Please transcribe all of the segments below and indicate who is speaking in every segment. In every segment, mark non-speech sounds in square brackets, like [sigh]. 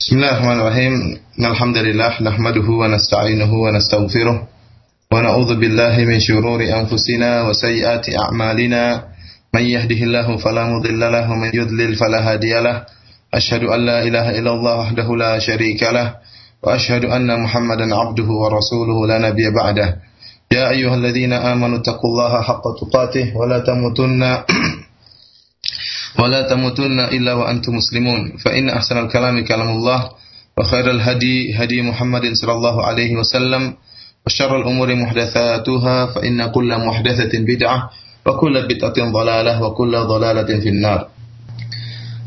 Speaker 1: بسم الله الرحمن الرحيم الحمد لله نحمده ونستعينه ونستغفره ونعوذ بالله من شرور أنفسنا وسيئات أعمالنا من يهده الله فلا مضل له ومن يضلل فلا هادي له أشهد أن لا إله إلا الله وحده لا شريك له وأشهد أن محمدا عبده ورسوله لا نبي بعده يا أيها الذين آمنوا اتقوا الله حق تقاته ولا تموتن ولا تموتن إلا وأنتم مسلمون فإن أحسن الكلام كلام الله وخير الهدي هدي محمد صلى الله عليه وسلم وشر الأمور محدثاتها فإن كل محدثة بدعة وكل بدعة ضلالة وكل ضلالة في النار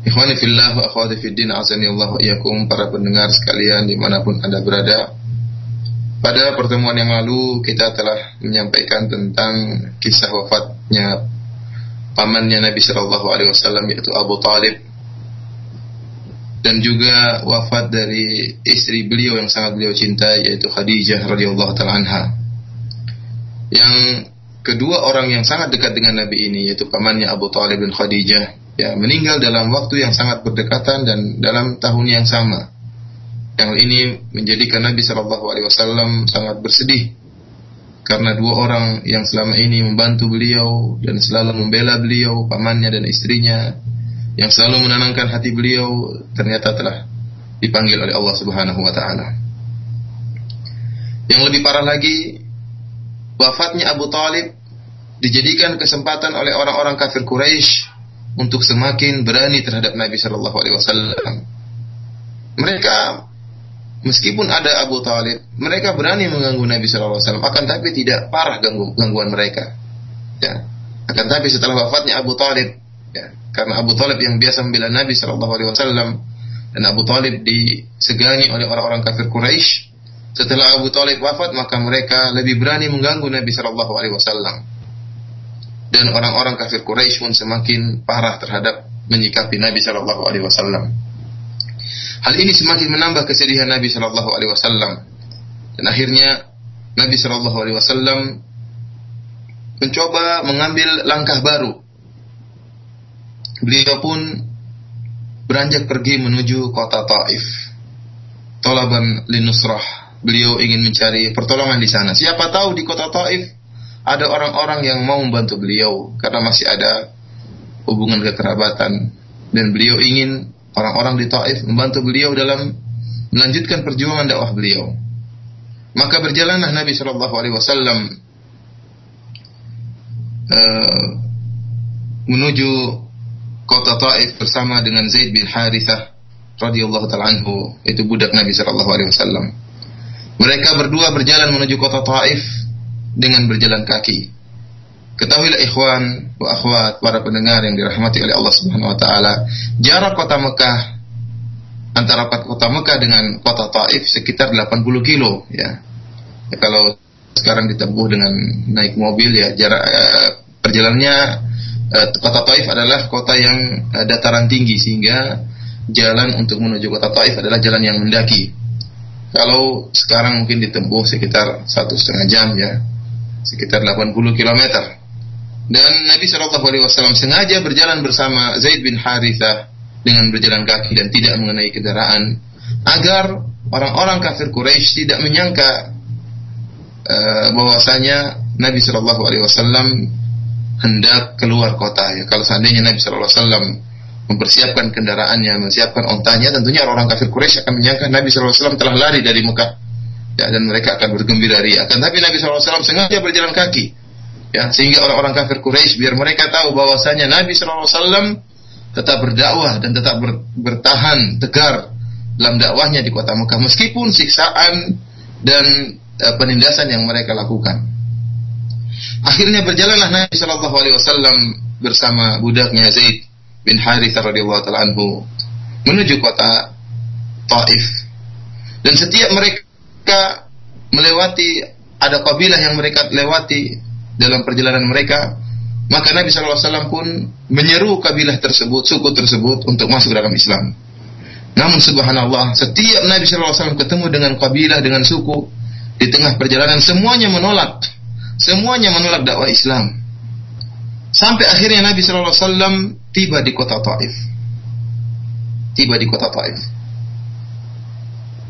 Speaker 1: Ikhwani fillah wa akhwati fid din azani Allah iyakum para pendengar sekalian dimanapun Anda berada. Pada pertemuan yang lalu kita telah menyampaikan tentang kisah wafatnya pamannya Nabi Shallallahu Alaihi Wasallam yaitu Abu Talib dan juga wafat dari istri beliau yang sangat beliau cintai yaitu Khadijah radhiyallahu taala. Yang kedua orang yang sangat dekat dengan Nabi ini yaitu pamannya Abu Talib dan Khadijah ya meninggal dalam waktu yang sangat berdekatan dan dalam tahun yang sama. Yang ini menjadikan Nabi Shallallahu Alaihi Wasallam sangat bersedih karena dua orang yang selama ini membantu beliau dan selalu membela beliau, pamannya dan istrinya, yang selalu menenangkan hati beliau ternyata telah dipanggil oleh Allah Subhanahu wa taala. Yang lebih parah lagi, wafatnya Abu Talib dijadikan kesempatan oleh orang-orang kafir Quraisy untuk semakin berani terhadap Nabi Shallallahu Alaihi Wasallam. Mereka meskipun ada Abu Talib, mereka berani mengganggu Nabi Shallallahu Alaihi Wasallam. Akan tapi tidak parah ganggu, gangguan mereka. Ya. Akan tapi setelah wafatnya Abu Talib, ya, karena Abu Talib yang biasa membela Nabi Shallallahu Alaihi Wasallam dan Abu Talib disegani oleh orang-orang kafir Quraisy. Setelah Abu Talib wafat, maka mereka lebih berani mengganggu Nabi Shallallahu Alaihi Wasallam dan orang-orang kafir Quraisy pun semakin parah terhadap menyikapi Nabi Shallallahu Alaihi Wasallam. Hal ini semakin menambah kesedihan Nabi Shallallahu Alaihi Wasallam dan akhirnya Nabi Shallallahu Alaihi Wasallam mencoba mengambil langkah baru. Beliau pun beranjak pergi menuju kota Taif. Tolaban linusrah. Beliau ingin mencari pertolongan di sana. Siapa tahu di kota Taif ada orang-orang yang mau membantu beliau karena masih ada hubungan kekerabatan dan beliau ingin orang-orang di Taif membantu beliau dalam melanjutkan perjuangan dakwah beliau. Maka berjalanlah Nabi Shallallahu Alaihi Wasallam uh, menuju kota Taif bersama dengan Zaid bin Harithah radhiyallahu taala anhu itu budak Nabi Shallallahu Alaihi Wasallam. Mereka berdua berjalan menuju kota Taif dengan berjalan kaki. Ketahuilah ikhwan wa akhwat para pendengar yang dirahmati oleh Allah Subhanahu wa taala, jarak kota Mekah antara kota Mekah dengan kota Taif sekitar 80 kilo ya. ya kalau sekarang ditempuh dengan naik mobil ya jarak eh, perjalanannya eh, kota Taif adalah kota yang eh, dataran tinggi sehingga jalan untuk menuju kota Taif adalah jalan yang mendaki. Kalau sekarang mungkin ditempuh sekitar satu setengah jam ya, sekitar 80 km. Dan Nabi Shallallahu Alaihi Wasallam sengaja berjalan bersama Zaid bin Harithah dengan berjalan kaki dan tidak mengenai kendaraan agar orang-orang kafir Quraisy tidak menyangka uh, bahwasanya Nabi Shallallahu Alaihi Wasallam hendak keluar kota. Ya, kalau seandainya Nabi Shallallahu Alaihi Wasallam mempersiapkan kendaraannya, mempersiapkan ontanya, tentunya orang-orang kafir Quraisy akan menyangka Nabi Shallallahu Alaihi Wasallam telah lari dari Mekah ya, dan mereka akan bergembira ria. Akan tapi Nabi SAW sengaja berjalan kaki, ya, sehingga orang-orang kafir Quraisy biar mereka tahu bahwasanya Nabi SAW tetap berdakwah dan tetap ber, bertahan tegar dalam dakwahnya di kota Mekah meskipun siksaan dan e, penindasan yang mereka lakukan. Akhirnya berjalanlah Nabi Shallallahu Alaihi Wasallam bersama budaknya Zaid bin Harithah radhiyallahu taala anhu menuju kota Taif. Dan setiap mereka melewati ada kabilah yang mereka lewati dalam perjalanan mereka, maka Nabi SAW pun menyeru kabilah tersebut, suku tersebut untuk masuk dalam Islam. Namun subhanallah, setiap Nabi SAW ketemu dengan kabilah, dengan suku, di tengah perjalanan semuanya menolak. Semuanya menolak dakwah Islam. Sampai akhirnya Nabi SAW tiba di kota Taif. Tiba di kota Taif.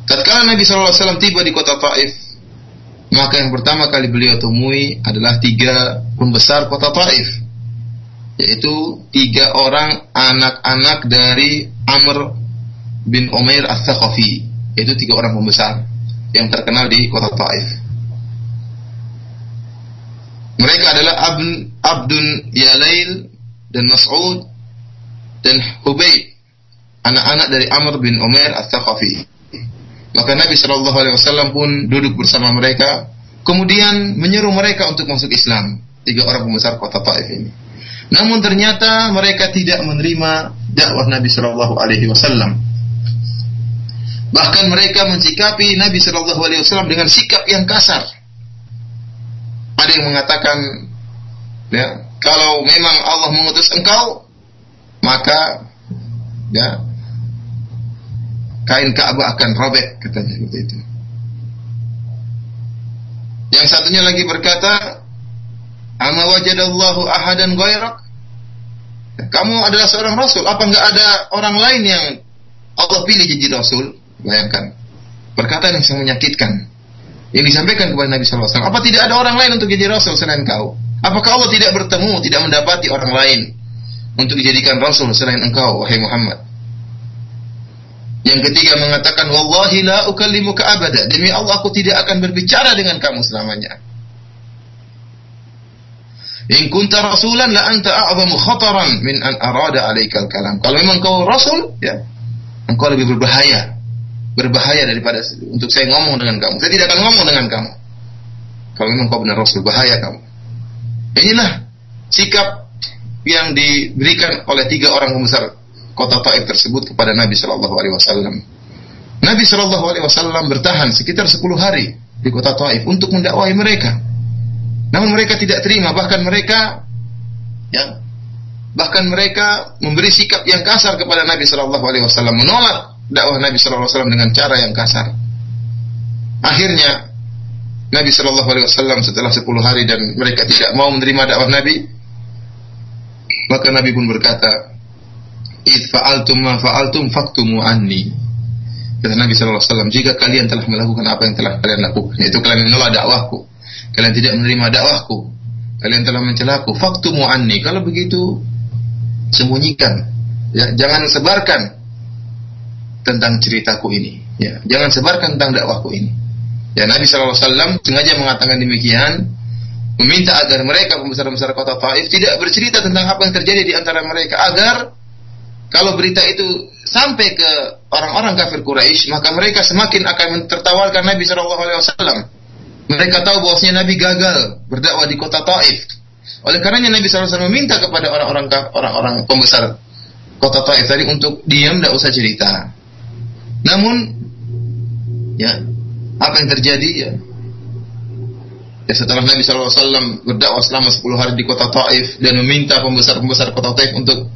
Speaker 1: Tatkala Nabi SAW tiba di kota Taif, maka yang pertama kali beliau temui adalah tiga pembesar kota Taif, yaitu tiga orang anak-anak dari Amr bin Umair As-Sakhafi, yaitu tiga orang pembesar yang terkenal di kota Taif. Mereka adalah Abdun, Abdun Yalail dan Mas'ud dan Hubay, anak-anak dari Amr bin Umair As-Sakhafi. Maka Nabi Shallallahu Alaihi Wasallam pun duduk bersama mereka, kemudian menyeru mereka untuk masuk Islam. Tiga orang pembesar kota Taif ini. Namun ternyata mereka tidak menerima dakwah Nabi Shallallahu Alaihi Wasallam. Bahkan mereka mensikapi Nabi Shallallahu Alaihi Wasallam dengan sikap yang kasar. Ada yang mengatakan, ya, kalau memang Allah mengutus engkau, maka ya kain Ka'bah akan robek katanya seperti itu. Yang satunya lagi berkata, "Ama wajadallahu ahadan ghairak?" Kamu adalah seorang rasul, apa enggak ada orang lain yang Allah pilih jadi rasul? Bayangkan. Perkataan yang sangat menyakitkan. Yang disampaikan kepada Nabi SAW. Apa tidak ada orang lain untuk jadi rasul selain kau? Apakah Allah tidak bertemu, tidak mendapati orang lain untuk dijadikan rasul selain engkau, wahai Muhammad? Yang ketiga mengatakan wallahi la ukallimuka abada. Demi Allah aku tidak akan berbicara dengan kamu selamanya. In kunta rasulan la anta a'zamu khataran min an arada alaikal kalam. Kalau memang kau rasul, ya, engkau lebih berbahaya. Berbahaya daripada untuk saya ngomong dengan kamu. Saya tidak akan ngomong dengan kamu. Kalau memang kau benar rasul, bahaya kamu. Inilah sikap yang diberikan oleh tiga orang pembesar kota Taif tersebut kepada Nabi Shallallahu Alaihi Wasallam. Nabi Shallallahu Alaihi Wasallam bertahan sekitar 10 hari di kota Taif untuk mendakwahi mereka. Namun mereka tidak terima, bahkan mereka ya, bahkan mereka memberi sikap yang kasar kepada Nabi Shallallahu Alaihi Wasallam, menolak dakwah Nabi Shallallahu Alaihi Wasallam dengan cara yang kasar. Akhirnya Nabi Shallallahu Alaihi Wasallam setelah 10 hari dan mereka tidak mau menerima dakwah Nabi, maka Nabi pun berkata, id fa'altum ma fa'altum faktumu anni. Kata Nabi wasallam, jika kalian telah melakukan apa yang telah kalian lakukan, yaitu kalian menolak dakwahku, kalian tidak menerima dakwahku, kalian telah mencelaku, faktumu anni. Kalau begitu, sembunyikan. Ya, jangan sebarkan tentang ceritaku ini. Ya, jangan sebarkan tentang dakwahku ini. Ya, Nabi sallallahu alaihi wasallam sengaja mengatakan demikian meminta agar mereka pembesar-pembesar kota Taif tidak bercerita tentang apa yang terjadi di antara mereka agar kalau berita itu sampai ke orang-orang kafir Quraisy, maka mereka semakin akan tertawarkan Nabi Shallallahu Alaihi Wasallam. Mereka tahu bahwasanya Nabi gagal berdakwah di kota Taif. Oleh karenanya Nabi SAW meminta kepada orang-orang orang-orang pembesar kota Taif tadi untuk diam, tidak usah cerita. Namun, ya apa yang terjadi ya? Ya setelah Nabi SAW berdakwah selama 10 hari di kota Taif dan meminta pembesar-pembesar kota Taif untuk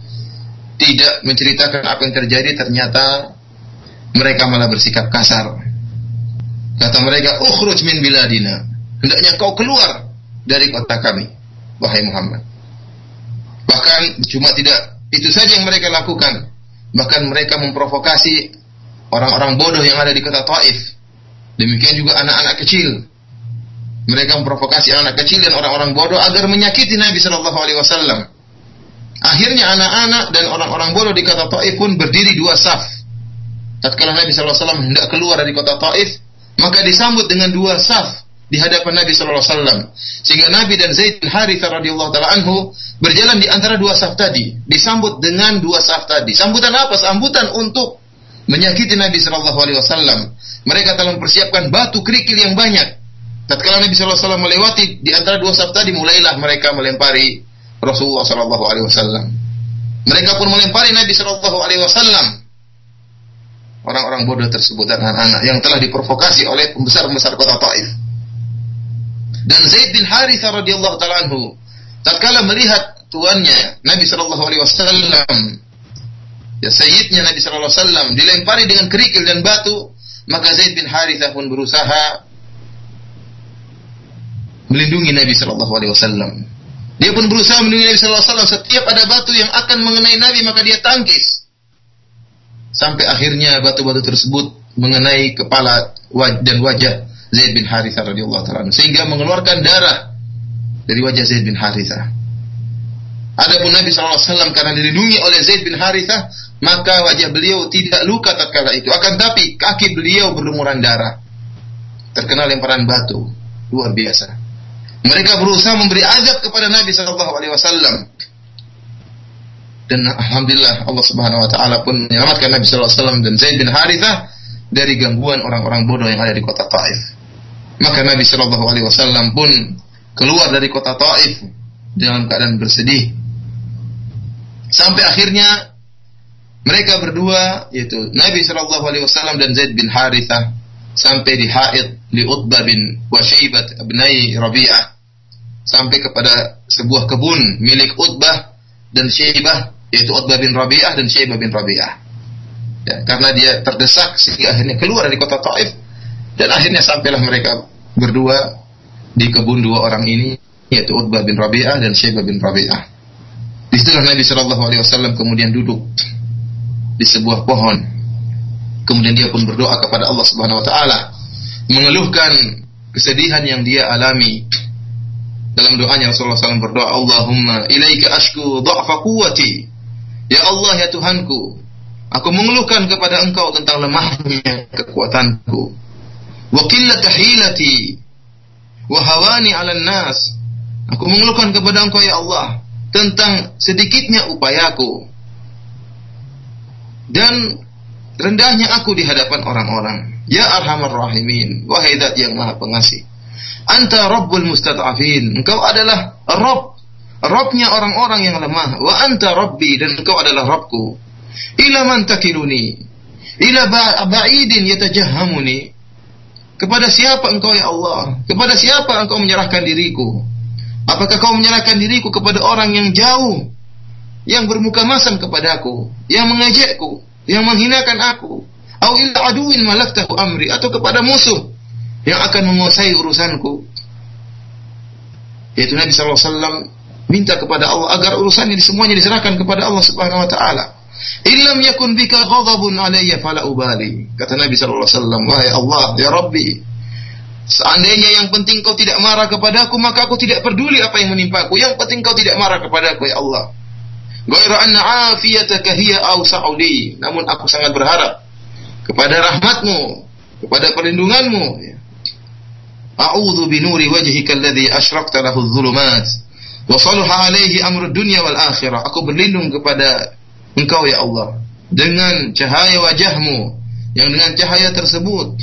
Speaker 1: tidak menceritakan apa yang terjadi ternyata mereka malah bersikap kasar. Kata mereka, "Ukhruj min biladina." Hendaknya kau keluar dari kota kami, wahai Muhammad. Bahkan cuma tidak itu saja yang mereka lakukan. Bahkan mereka memprovokasi orang-orang bodoh yang ada di kota Taif. Demikian juga anak-anak kecil. Mereka memprovokasi anak kecil dan orang-orang bodoh agar menyakiti Nabi Shallallahu Alaihi Wasallam. Akhirnya anak-anak dan orang-orang bodoh di kota Taif pun berdiri dua saf. Tatkala Nabi SAW hendak keluar dari kota Taif, maka disambut dengan dua saf di hadapan Nabi SAW. Sehingga Nabi dan Zaid bin Harithah radhiyallahu taala anhu berjalan di antara dua saf tadi, disambut dengan dua saf tadi. Sambutan apa? Sambutan untuk menyakiti Nabi Shallallahu Alaihi Wasallam. Mereka telah mempersiapkan batu kerikil yang banyak. Tatkala Nabi SAW melewati di antara dua saf tadi, mulailah mereka melempari Rasulullah Shallallahu Alaihi Wasallam. Mereka pun melempari Nabi Shallallahu Alaihi Wasallam. Orang-orang bodoh tersebut dan anak-anak yang telah diprovokasi oleh pembesar-pembesar kota Taif. Dan Zaid bin Harithah radhiyallahu taala anhu tatkala melihat tuannya Nabi Shallallahu alaihi wasallam ya sayyidnya Nabi Shallallahu alaihi wasallam dilempari dengan kerikil dan batu maka Zaid bin Harithah pun berusaha melindungi Nabi Shallallahu alaihi wasallam dia pun berusaha melindungi Nabi SAW. Setiap ada batu yang akan mengenai Nabi, maka dia tangkis. Sampai akhirnya batu-batu tersebut mengenai kepala dan wajah Zaid bin Harithah radhiyallahu taala sehingga mengeluarkan darah dari wajah Zaid bin Harithah. Adapun Nabi SAW karena dilindungi oleh Zaid bin Harithah, maka wajah beliau tidak luka tatkala itu. Akan tapi kaki beliau berlumuran darah. Terkena lemparan batu. Luar biasa. Mereka berusaha memberi azab kepada Nabi SAW dan alhamdulillah Allah Subhanahu wa taala pun menyelamatkan Nabi sallallahu alaihi wasallam dan Zaid bin Harithah dari gangguan orang-orang bodoh yang ada di kota Taif. Maka Nabi sallallahu alaihi wasallam pun keluar dari kota Taif dalam keadaan bersedih. Sampai akhirnya mereka berdua yaitu Nabi sallallahu alaihi wasallam dan Zaid bin Harithah sampai di Haid li Utbah bin Wasyaibat ibnai Rabi'ah sampai kepada sebuah kebun milik Utbah dan Syaibah yaitu Utbah bin Rabi'ah dan Syaibah bin Rabi'ah. Ya, karena dia terdesak sehingga akhirnya keluar dari kota Taif dan akhirnya sampailah mereka berdua di kebun dua orang ini yaitu Utbah bin Rabi'ah dan Syaibah bin Rabi'ah. Di situ Nabi Shallallahu Alaihi Wasallam kemudian duduk di sebuah pohon. Kemudian dia pun berdoa kepada Allah Subhanahu Wa Taala mengeluhkan kesedihan yang dia alami dalam doanya Rasulullah SAW berdoa Allahumma ilaika ashku dha'fa quwwati Ya Allah ya Tuhanku, aku mengeluhkan kepada Engkau tentang lemahnya kekuatanku. Wa qillata hilati wa hawani 'alan nas. Aku mengeluhkan kepada Engkau ya Allah tentang sedikitnya upayaku dan rendahnya aku di hadapan orang-orang. Ya Arhamar Rahimin, wahai Zat yang Maha Pengasih. Anta Rabbul Mustad'afin. Engkau adalah Rabb Robnya orang-orang yang lemah. Wa anta Rabbi dan engkau adalah Rabbku. Ila man takiluni. Ila ba'idin yatajahhamuni. Kepada siapa engkau ya Allah? Kepada siapa engkau menyerahkan diriku? Apakah kau menyerahkan diriku kepada orang yang jauh? Yang bermuka masam kepadaku. Yang mengejekku. Yang menghinakan aku. Au ila aduin malaktahu amri. Atau kepada musuh. Yang akan menguasai urusanku. Yaitu Nabi SAW minta kepada Allah agar urusan ini semuanya diserahkan kepada Allah Subhanahu wa taala. Illam yakun bika ghadabun alayya fala ubali. Kata Nabi sallallahu alaihi wasallam, wahai Allah, ya Rabbi, seandainya yang penting kau tidak marah kepadaku, maka aku tidak peduli apa yang menimpaku. Yang penting kau tidak marah kepadaku, ya Allah. Ghairu anna afiyataka hiya awsa'u. Namun aku sangat berharap kepada rahmatmu, kepada perlindunganmu. A'udzu binuri wajhika asyrakta lahu adh-dhulumat Wa alaihi amru dunya wal akhirah. Aku berlindung kepada Engkau ya Allah dengan cahaya wajahmu yang dengan cahaya tersebut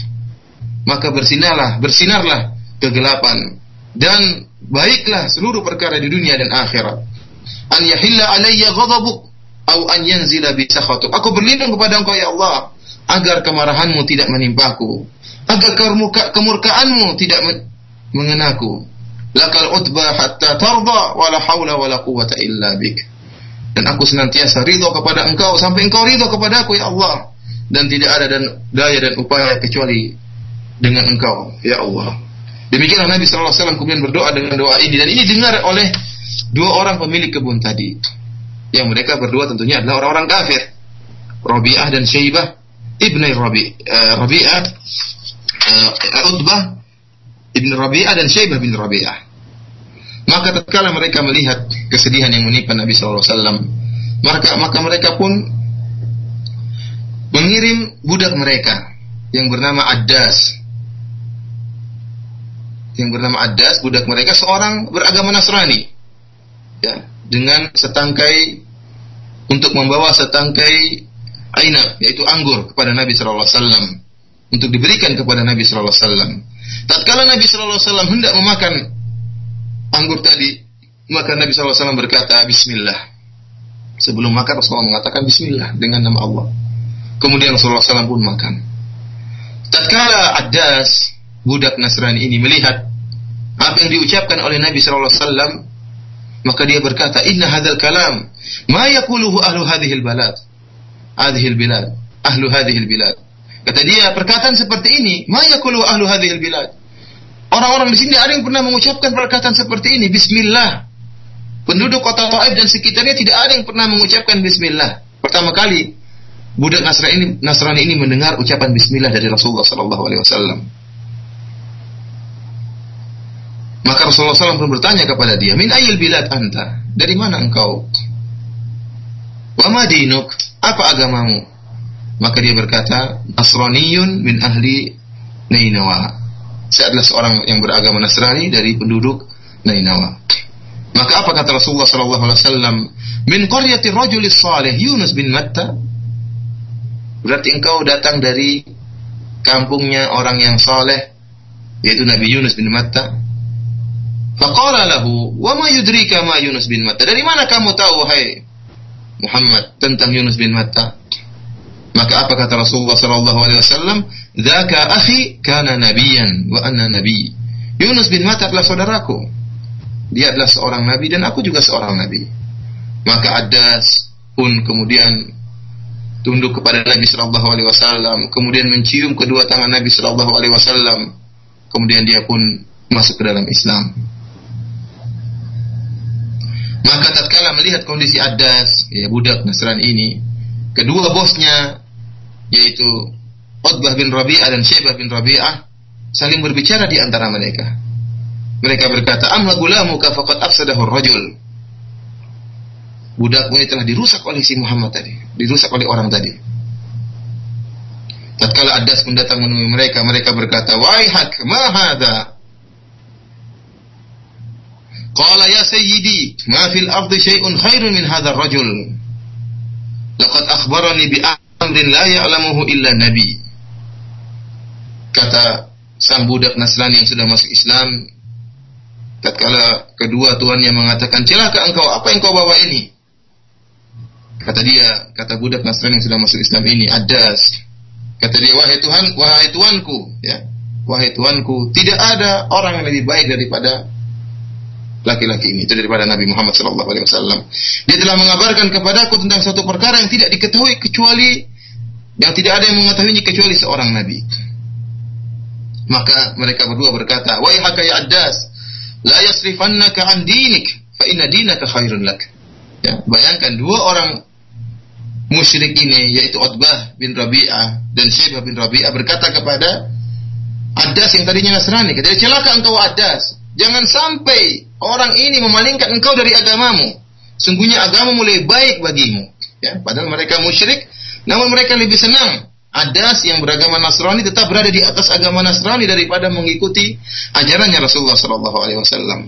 Speaker 1: maka bersinarlah, bersinarlah kegelapan dan baiklah seluruh perkara di dunia dan akhirat. An yahilla alayya ghadabuk au an yanzila bi sakhatuk. Aku berlindung kepada Engkau ya Allah agar kemarahanmu tidak menimpaku, agar kemurkaanmu tidak mengenaku. Lakal utbah hatta tarda wala haula wala quwata illa bik. Dan aku senantiasa ridho kepada engkau sampai engkau ridho kepada aku ya Allah. Dan tidak ada dan daya dan upaya kecuali dengan engkau ya Allah. Demikianlah Nabi wasallam kemudian berdoa dengan doa ini. Dan ini dengar oleh dua orang pemilik kebun tadi. Yang mereka berdua tentunya adalah orang-orang kafir. Rabi'ah dan Syaibah ibnu Rabi uh, uh, Utbah Ibn Rabi'ah dan Syaibah bin Rabi'ah. Maka tatkala mereka melihat kesedihan yang menimpa Nabi wasallam, maka maka mereka pun mengirim budak mereka yang bernama Addas. Yang bernama Addas, budak mereka seorang beragama Nasrani. Ya, dengan setangkai untuk membawa setangkai ainab yaitu anggur kepada Nabi sallallahu alaihi wasallam untuk diberikan kepada Nabi sallallahu alaihi wasallam. Tatkala Nabi sallallahu alaihi wasallam hendak memakan anggur tadi, maka Nabi sallallahu alaihi wasallam berkata bismillah. Sebelum makan Rasulullah mengatakan bismillah dengan nama Allah. Kemudian Rasulullah SAW pun makan. Tatkala Adas budak Nasrani ini melihat apa yang diucapkan oleh Nabi sallallahu alaihi wasallam, maka dia berkata, "Inna hadzal kalam ma yaquluhu ahlu hadhil balad." Hadhil bilad, ahlu hadhil bilad. Kata dia, perkataan seperti ini, kulu ahlu hadhil bilad. Orang-orang di sini ada yang pernah mengucapkan perkataan seperti ini, bismillah. Penduduk kota Taif dan sekitarnya tidak ada yang pernah mengucapkan bismillah. Pertama kali budak Nasrani ini, Nasrani ini mendengar ucapan Bismillah dari Rasulullah Sallallahu Alaihi Wasallam. Maka Rasulullah SAW pun bertanya kepada dia, Min ayil bilad anta? Dari mana engkau? Wa madinuk? Apa agamamu? Maka dia berkata, Nasraniyun min ahli Nainawa. Saya adalah seorang yang beragama Nasrani dari penduduk Nainawa. Maka apa kata Rasulullah sallallahu alaihi wasallam? Min qaryati rajulis salih Yunus bin Matta. Berarti engkau datang dari kampungnya orang yang saleh yaitu Nabi Yunus bin Matta. Faqala lahu, "Wa ma yudrika ma Yunus bin Matta?" Dari mana kamu tahu hai Muhammad tentang Yunus bin Matta? Maka apa kata Rasulullah sallallahu alaihi wasallam? "Dzaka akhi kana nabiyan wa anna nabi." Yunus bin Matta adalah saudaraku. Dia adalah seorang nabi dan aku juga seorang nabi. Maka Adas pun kemudian tunduk kepada Nabi sallallahu alaihi wasallam, kemudian mencium kedua tangan Nabi sallallahu alaihi wasallam. Kemudian dia pun masuk ke dalam Islam. Maka tatkala melihat kondisi Adas, ya budak Nasrani ini, kedua bosnya yaitu Utbah bin Rabi'ah dan Syaibah bin Rabi'ah saling berbicara di antara mereka. Mereka berkata, "Amma gulamuka faqad afsadahu rajul." Budakmu ini telah dirusak oleh si Muhammad tadi, dirusak oleh orang tadi. Tatkala Adas pun datang menemui mereka, mereka berkata, "Waihak, ma hadha?" Qala ya sayyidi, ma fil ardi syai'un khairun min hadzal rajul. Laqad akhbarani bi amrin la ya'lamuhu illa nabi. Kata sang budak Nasrani yang sudah masuk Islam, tatkala kedua tuannya mengatakan, "Celaka engkau, apa yang kau bawa ini?" Kata dia, kata budak Nasrani yang sudah masuk Islam ini, "Adas." Kata dia, "Wahai Tuhan, wahai tuanku, ya. Wahai tuanku, tidak ada orang yang lebih baik daripada laki-laki ini itu daripada Nabi Muhammad sallallahu alaihi wasallam. Dia telah mengabarkan kepadaku tentang suatu perkara yang tidak diketahui kecuali yang tidak ada yang mengetahuinya kecuali seorang nabi. Maka mereka berdua berkata, "Wahai ya Addas, la yasrifannaka an dinik, fa inna dinaka khairun lak." Ya, bayangkan dua orang musyrik ini yaitu Utbah bin Rabi'ah dan Syaibah bin Rabi'ah berkata kepada Adas yang tadinya Nasrani, kata celaka engkau Adas, jangan sampai orang ini memalingkan engkau dari agamamu. Sungguhnya agama mulai baik bagimu. Ya, padahal mereka musyrik, namun mereka lebih senang Adas yang beragama Nasrani tetap berada di atas agama Nasrani daripada mengikuti ajarannya Rasulullah Sallallahu Alaihi Wasallam.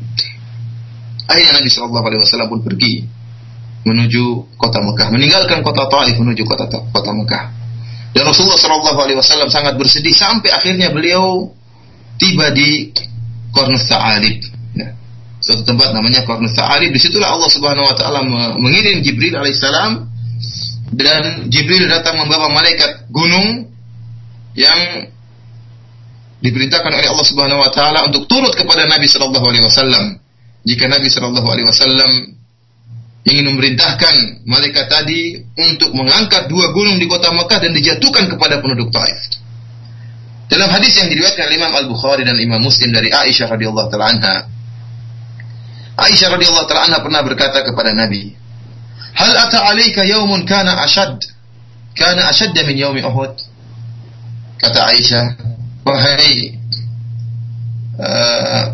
Speaker 1: Akhirnya Nabi Sallallahu Alaihi Wasallam pun pergi menuju kota Mekah, meninggalkan kota Taif menuju kota kota Mekah. Dan Rasulullah Sallallahu Alaihi Wasallam sangat bersedih sampai akhirnya beliau tiba di Kornus Sa'alib suatu tempat namanya Qarnus Sa'alib. Di situlah Allah Subhanahu wa taala mengirim Jibril alaihissalam dan Jibril datang membawa malaikat gunung yang diperintahkan oleh Allah Subhanahu wa taala untuk turut kepada Nabi sallallahu alaihi wasallam. Jika Nabi sallallahu alaihi wasallam ingin memerintahkan malaikat tadi untuk mengangkat dua gunung di kota Mekah dan dijatuhkan kepada penduduk Taif. Dalam hadis yang diriwayatkan oleh Imam Al-Bukhari dan Imam Muslim dari Aisyah radhiyallahu taala anha, Aisyah radhiyallahu taala anha pernah berkata kepada Nabi, "Hal ata 'alaika yaumun kana ashad kana ashadda min yaumi Uhud?" Kata Aisyah, "Wahai uh,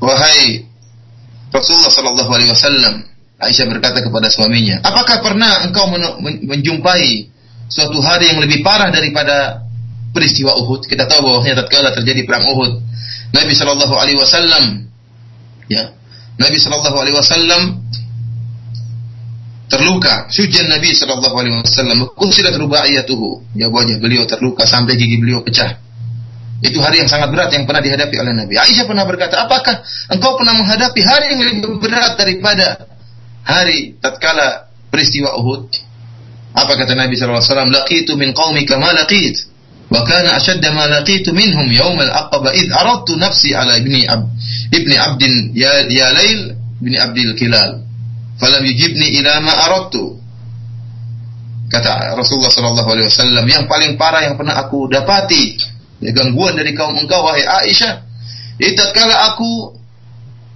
Speaker 1: wahai Rasulullah sallallahu alaihi wasallam." Aisyah berkata kepada suaminya, "Apakah pernah engkau menjumpai suatu hari yang lebih parah daripada peristiwa Uhud. Kita tahu bahwa tatkala terjadi perang Uhud, Nabi Shallallahu Alaihi Wasallam, ya, Nabi Shallallahu Alaihi Wasallam terluka. Sujan Nabi Shallallahu Alaihi Wasallam, kusilat rubaiyatuhu. Ya wajah beliau terluka sampai gigi beliau pecah. Itu hari yang sangat berat yang pernah dihadapi oleh Nabi. Aisyah pernah berkata, apakah engkau pernah menghadapi hari yang lebih berat daripada hari tatkala peristiwa Uhud? Apa kata Nabi SAW? Laqitu min qaumika ma. وكان أشد ما لقيت منهم يوم yawm al-aqaba نفسي على ابن ala ابن عبد يا ليل ya عبد الكلال فلم يجبني إلى ما أردت. Kata Rasulullah sallallahu alaihi wasallam yang paling parah yang pernah aku dapati ya, gangguan dari kaum engkau wahai Aisyah. Itu kala aku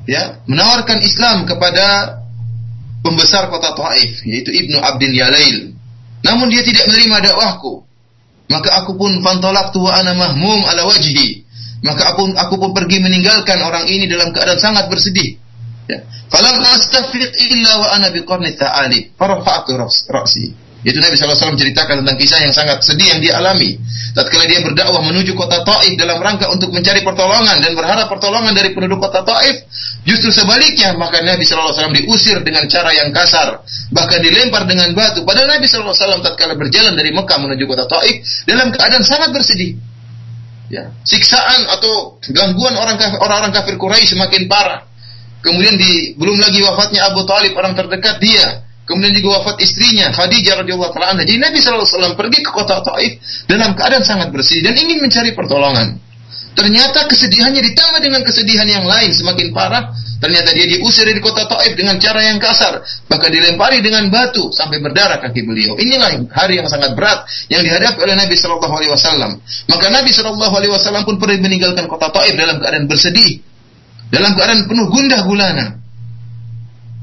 Speaker 1: ya menawarkan Islam kepada pembesar kota Taif yaitu Ibnu Abdin Yalail. Namun dia tidak menerima dakwahku. Maka aku pun fantolak wa ana mahmum ala wajhi. Maka aku, aku pun pergi meninggalkan orang ini dalam keadaan sangat bersedih. Ya. Falam astafiq illa wa ana biqarni ta'ali. Farafa'tu ra'si. Itu Nabi SAW menceritakan tentang kisah yang sangat sedih yang dia alami. Tatkala dia berdakwah menuju kota Taif dalam rangka untuk mencari pertolongan dan berharap pertolongan dari penduduk kota Taif, justru sebaliknya maka Nabi SAW diusir dengan cara yang kasar, bahkan dilempar dengan batu. Padahal Nabi SAW tatkala berjalan dari Mekah menuju kota Taif dalam keadaan sangat bersedih. Ya, siksaan atau gangguan orang orang-orang kafir Quraisy semakin parah. Kemudian di belum lagi wafatnya Abu Talib orang terdekat dia Kemudian juga wafat istrinya Khadijah radhiyallahu taala Jadi Nabi SAW pergi ke kota Taif dalam keadaan sangat bersih dan ingin mencari pertolongan. Ternyata kesedihannya ditambah dengan kesedihan yang lain semakin parah. Ternyata dia diusir dari kota Taif dengan cara yang kasar, bahkan dilempari dengan batu sampai berdarah kaki beliau. Inilah hari yang sangat berat yang dihadapi oleh Nabi Shallallahu Alaihi Wasallam. Maka Nabi Shallallahu Alaihi Wasallam pun pergi meninggalkan kota Taif dalam keadaan bersedih, dalam keadaan penuh gundah gulana.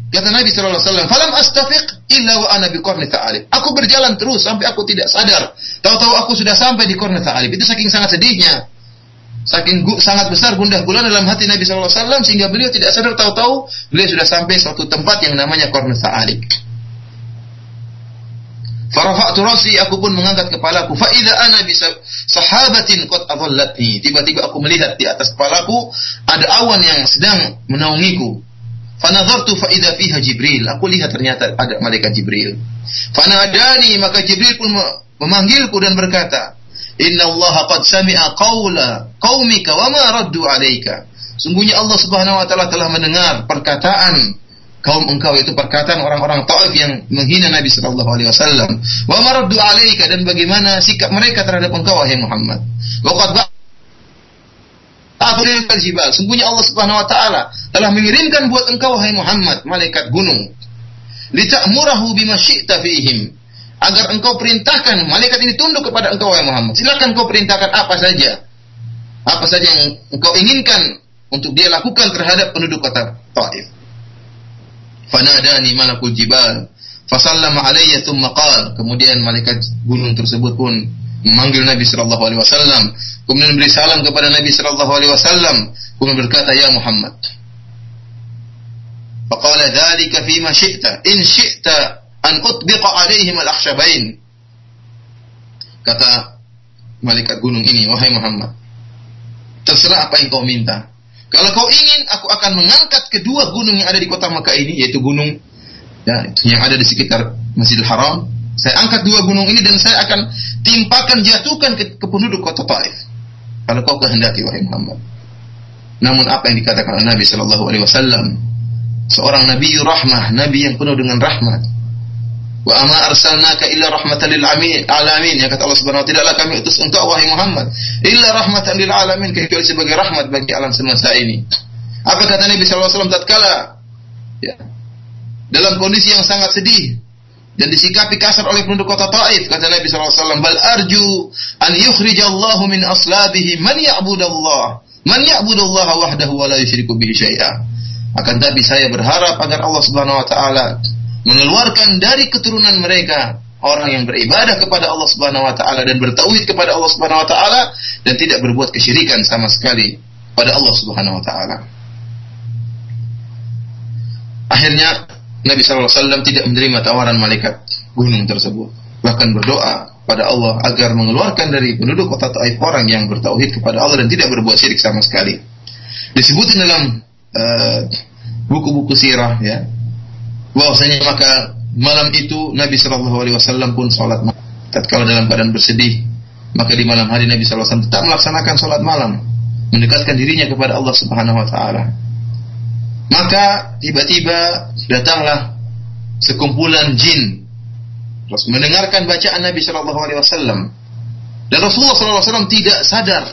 Speaker 1: Kata Nabi sallallahu alaihi "Falam astafiq illa wa ana bi qarni ta'alib." Aku berjalan terus sampai aku tidak sadar. Tahu-tahu aku sudah sampai di qarni ta'alib. Itu saking sangat sedihnya. Saking sangat besar gundah gulana dalam hati Nabi sallallahu alaihi sehingga beliau tidak sadar tahu-tahu beliau sudah sampai suatu tempat yang namanya qarni ta'alib. Farafa'tu rasi aku pun mengangkat kepalaku fa idza ana bi sahabatin qad adallatni. Tiba-tiba aku melihat di atas kepalaku ada awan yang sedang menaungiku. Fanadhartu fa idza fiha Jibril. Aku lihat ternyata ada malaikat Jibril. Fanadani maka Jibril pun memanggilku dan berkata, "Inna Allah qad sami'a qawla qaumika wa ma raddu 'alaika." Sungguhnya Allah Subhanahu wa taala telah mendengar perkataan kaum engkau itu perkataan orang-orang Taif yang menghina Nabi sallallahu alaihi wasallam. Wa maraddu 'alaika dan bagaimana sikap mereka terhadap engkau wahai Muhammad. Wa qad Afril jibal. Sungguhnya Allah Subhanahu wa taala telah mengirimkan buat engkau wahai Muhammad malaikat gunung. Lita'murahu bima fihim. Agar engkau perintahkan malaikat ini tunduk kepada engkau wahai Muhammad. Silakan engkau perintahkan apa saja. Apa saja yang engkau inginkan untuk dia lakukan terhadap penduduk kota Taif. Fanadani malakul jibal fasallama alayya thumma qala. Kemudian malaikat gunung tersebut pun memanggil Nabi sallallahu alaihi wasallam, kemudian beri salam kepada Nabi sallallahu alaihi wasallam, kemudian berkata, "Ya Muhammad." Faqala dzalika fima syi'ta, in syi'ta an utbiqa alaihim al-akhshabain. Kata malaikat gunung ini, "Wahai Muhammad, terserah apa yang kau minta. Kalau kau ingin, aku akan mengangkat kedua gunung yang ada di kota Makkah ini, yaitu gunung ya, yang ada di sekitar Masjidil Haram saya angkat dua gunung ini dan saya akan timpakan jatuhkan ke, ke penduduk kota Taif. Kalau kau kehendaki wahai Muhammad. Namun apa yang dikatakan oleh Nabi Shallallahu Alaihi Wasallam, seorang Nabi rahmah, Nabi yang penuh dengan rahmat. Wa ama arsalnaka illa rahmatan lil alamin. Ya kata Allah Subhanahu wa taala, kami utus engkau wahai Muhammad illa rahmatan lil alamin kecuali sebagai rahmat bagi alam semesta ini. Apa kata Nabi sallallahu alaihi wasallam tatkala ya, dalam kondisi yang sangat sedih dan disikapi kasar oleh penduduk kota Taif kata Nabi SAW bal arju an yukhrijallahu min aslabihi man ya'budallah man ya'budallah wahdahu wa la yusyriku bihi syai'a akan tapi saya berharap agar Allah Subhanahu wa taala mengeluarkan dari keturunan mereka orang yang beribadah kepada Allah Subhanahu wa taala dan bertauhid kepada Allah Subhanahu wa taala dan tidak berbuat kesyirikan sama sekali pada Allah Subhanahu wa taala. Akhirnya Nabi SAW tidak menerima tawaran malaikat gunung tersebut. Bahkan berdoa pada Allah agar mengeluarkan dari penduduk kota Taif orang yang bertauhid kepada Allah dan tidak berbuat syirik sama sekali. Disebutkan dalam uh, buku-buku sirah ya bahwasanya maka malam itu Nabi Shallallahu Alaihi Wasallam pun sholat malam. Tatkala dalam keadaan bersedih, maka di malam hari Nabi SAW tetap melaksanakan sholat malam, mendekatkan dirinya kepada Allah Subhanahu Wa Taala. Maka tiba-tiba datanglah sekumpulan jin. Terus mendengarkan bacaan Nabi Shallallahu Alaihi Wasallam. Dan Rasulullah Shallallahu Alaihi Wasallam tidak sadar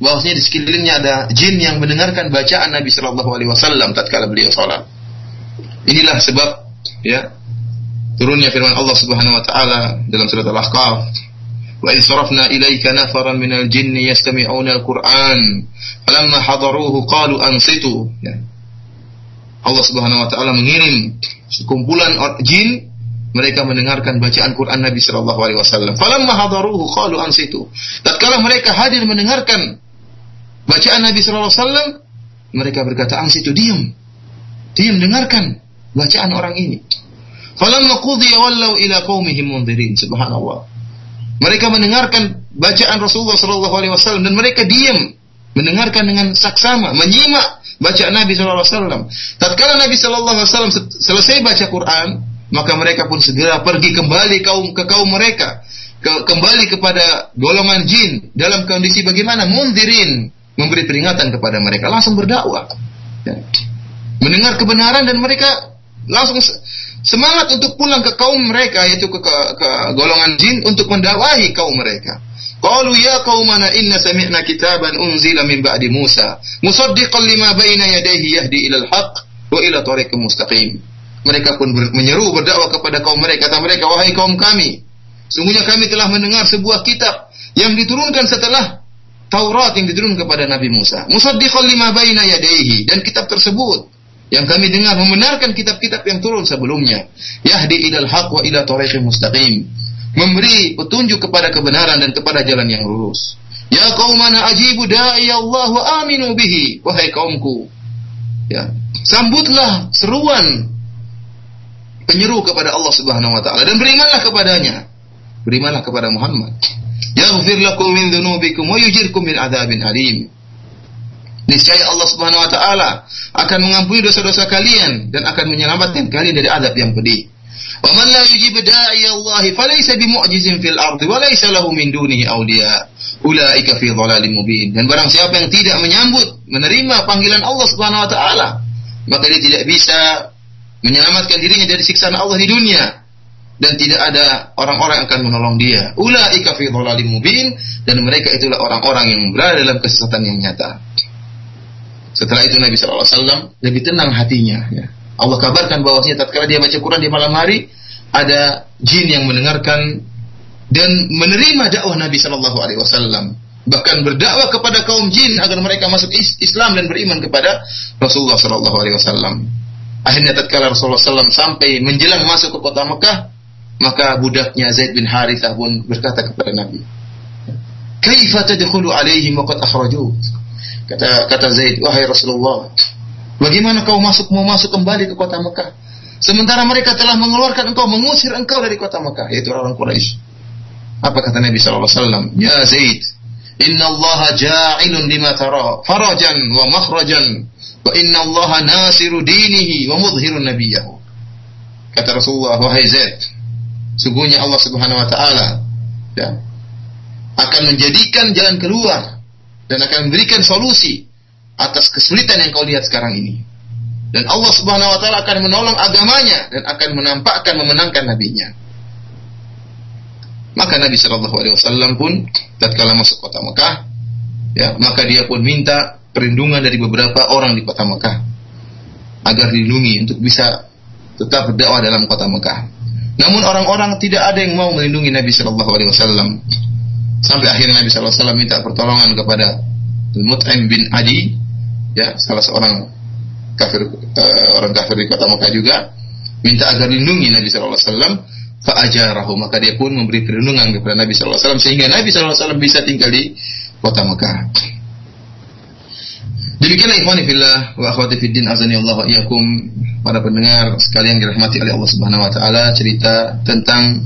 Speaker 1: bahwasanya di sekelilingnya ada jin yang mendengarkan bacaan Nabi Shallallahu Alaihi Wasallam tatkala beliau sholat. Inilah sebab ya turunnya firman Allah Subhanahu Wa Taala dalam surat Al-Ahqaf. In sarafna ilayka nafaran minal jinni yastami'una al-Qur'an. Falamma hadaruhu qalu ansitu. Ya Allah Subhanahu wa taala mengirim sekumpulan jin mereka mendengarkan bacaan Quran Nabi sallallahu alaihi wasallam. Falamma hadaruhu qalu ansitu. Tatkala mereka hadir mendengarkan bacaan Nabi sallallahu alaihi wasallam, mereka berkata ansitu diam. Diam dengarkan bacaan orang ini. Falamma qudiya wallau ila qaumihim mundirin. Subhanallah. Mereka mendengarkan bacaan Rasulullah sallallahu alaihi wasallam dan mereka diam mendengarkan dengan saksama, menyimak bacaan Nabi wasallam. Tatkala Nabi wasallam selesai baca Quran, maka mereka pun segera pergi kembali kaum ke kaum mereka, ke, kembali kepada golongan jin dalam kondisi bagaimana? Mundirin, memberi peringatan kepada mereka, langsung berdakwah. Ya. Mendengar kebenaran dan mereka langsung semangat untuk pulang ke kaum mereka yaitu ke, ke, ke golongan jin untuk mendakwahi kaum mereka. Qalu ya qaumana inna sami'na kitaban unzila min ba'di Musa musaddiqan lima baina yadayhi yahdi ila al-haq wa ila tariqin mustaqim. Mereka pun ber, menyeru berdakwah kepada kaum mereka kata mereka wahai kaum kami sungguhnya kami telah mendengar sebuah kitab yang diturunkan setelah Taurat yang diturunkan kepada Nabi Musa musaddiqan lima baina yadayhi dan kitab tersebut yang kami dengar membenarkan kitab-kitab yang turun sebelumnya. Yahdi ilal haq wa ila tariqin mustaqim. Memberi petunjuk kepada kebenaran dan kepada jalan yang lurus. Ya qaumana ajibu da'i Allah wa aminu bihi. Wahai kaumku. Ya, sambutlah seruan penyeru kepada Allah Subhanahu wa taala dan berimanlah kepadanya. Berimanlah kepada Muhammad. Yaghfir lakum min dzunubikum wa yujirkum min adzabin alim niscaya Allah Subhanahu wa taala akan mengampuni dosa-dosa kalian dan akan menyelamatkan kalian dari azab yang pedih. Wa man la yujib da'i Allah falaysa bimu'jizin fil ardi wa laysa lahu min dunihi awliya. Ulaika fi dhalalim mubin. Dan barang siapa yang tidak menyambut, menerima panggilan Allah Subhanahu wa taala, maka dia tidak bisa menyelamatkan dirinya dari siksaan Allah di dunia dan tidak ada orang-orang yang akan menolong dia. Ulaika fi dhalalim mubin dan mereka itulah orang-orang yang berada dalam kesesatan yang nyata. Setelah itu Nabi SAW lebih tenang hatinya. Ya. Allah kabarkan bahwasanya tatkala dia baca Quran di malam hari ada jin yang mendengarkan dan menerima dakwah Nabi Shallallahu Alaihi Wasallam bahkan berdakwah kepada kaum jin agar mereka masuk Islam dan beriman kepada Rasulullah Shallallahu Alaihi Wasallam. Akhirnya tatkala Rasulullah SAW sampai menjelang masuk ke kota Mekah, maka budaknya Zaid bin Harithah pun berkata kepada Nabi, "Kaifa tadkhulu alaihim wa qad akhrajuk?" Kata kata Zaid, wahai Rasulullah, bagaimana kau masuk mau masuk kembali ke kota Mekah? Sementara mereka telah mengeluarkan engkau, mengusir engkau dari kota Mekah, yaitu orang Quraisy. Apa kata Nabi SAW? Ya Zaid, Inna Allah ja'ilun lima tara, farajan wa makhrajan, wa inna Allah nasiru dinihi wa mudhirun nabiyahu. Kata Rasulullah, wahai Zaid, sungguhnya Allah Subhanahu wa taala ya, akan menjadikan jalan keluar dan akan memberikan solusi atas kesulitan yang kau lihat sekarang ini. Dan Allah Subhanahu wa taala akan menolong agamanya dan akan menampakkan memenangkan nabinya. Maka Nabi Shallallahu alaihi wasallam pun tatkala masuk kota Mekah, ya, maka dia pun minta perlindungan dari beberapa orang di kota Mekah agar dilindungi untuk bisa tetap berdakwah dalam kota Mekah. Namun orang-orang tidak ada yang mau melindungi Nabi Shallallahu alaihi wasallam Sampai akhirnya Nabi SAW minta pertolongan kepada Mut'im bin Adi, ya salah seorang kafir uh, orang kafir di kota Mekah juga, minta agar lindungi Nabi SAW. Fa'ajarahu maka dia pun memberi perlindungan kepada Nabi SAW sehingga Nabi SAW bisa tinggal di kota Mekah. Demikianlah ikhwani fillah wa akhwati fiddin azani Allah iyakum para pendengar sekalian dirahmati oleh Allah Subhanahu wa taala cerita tentang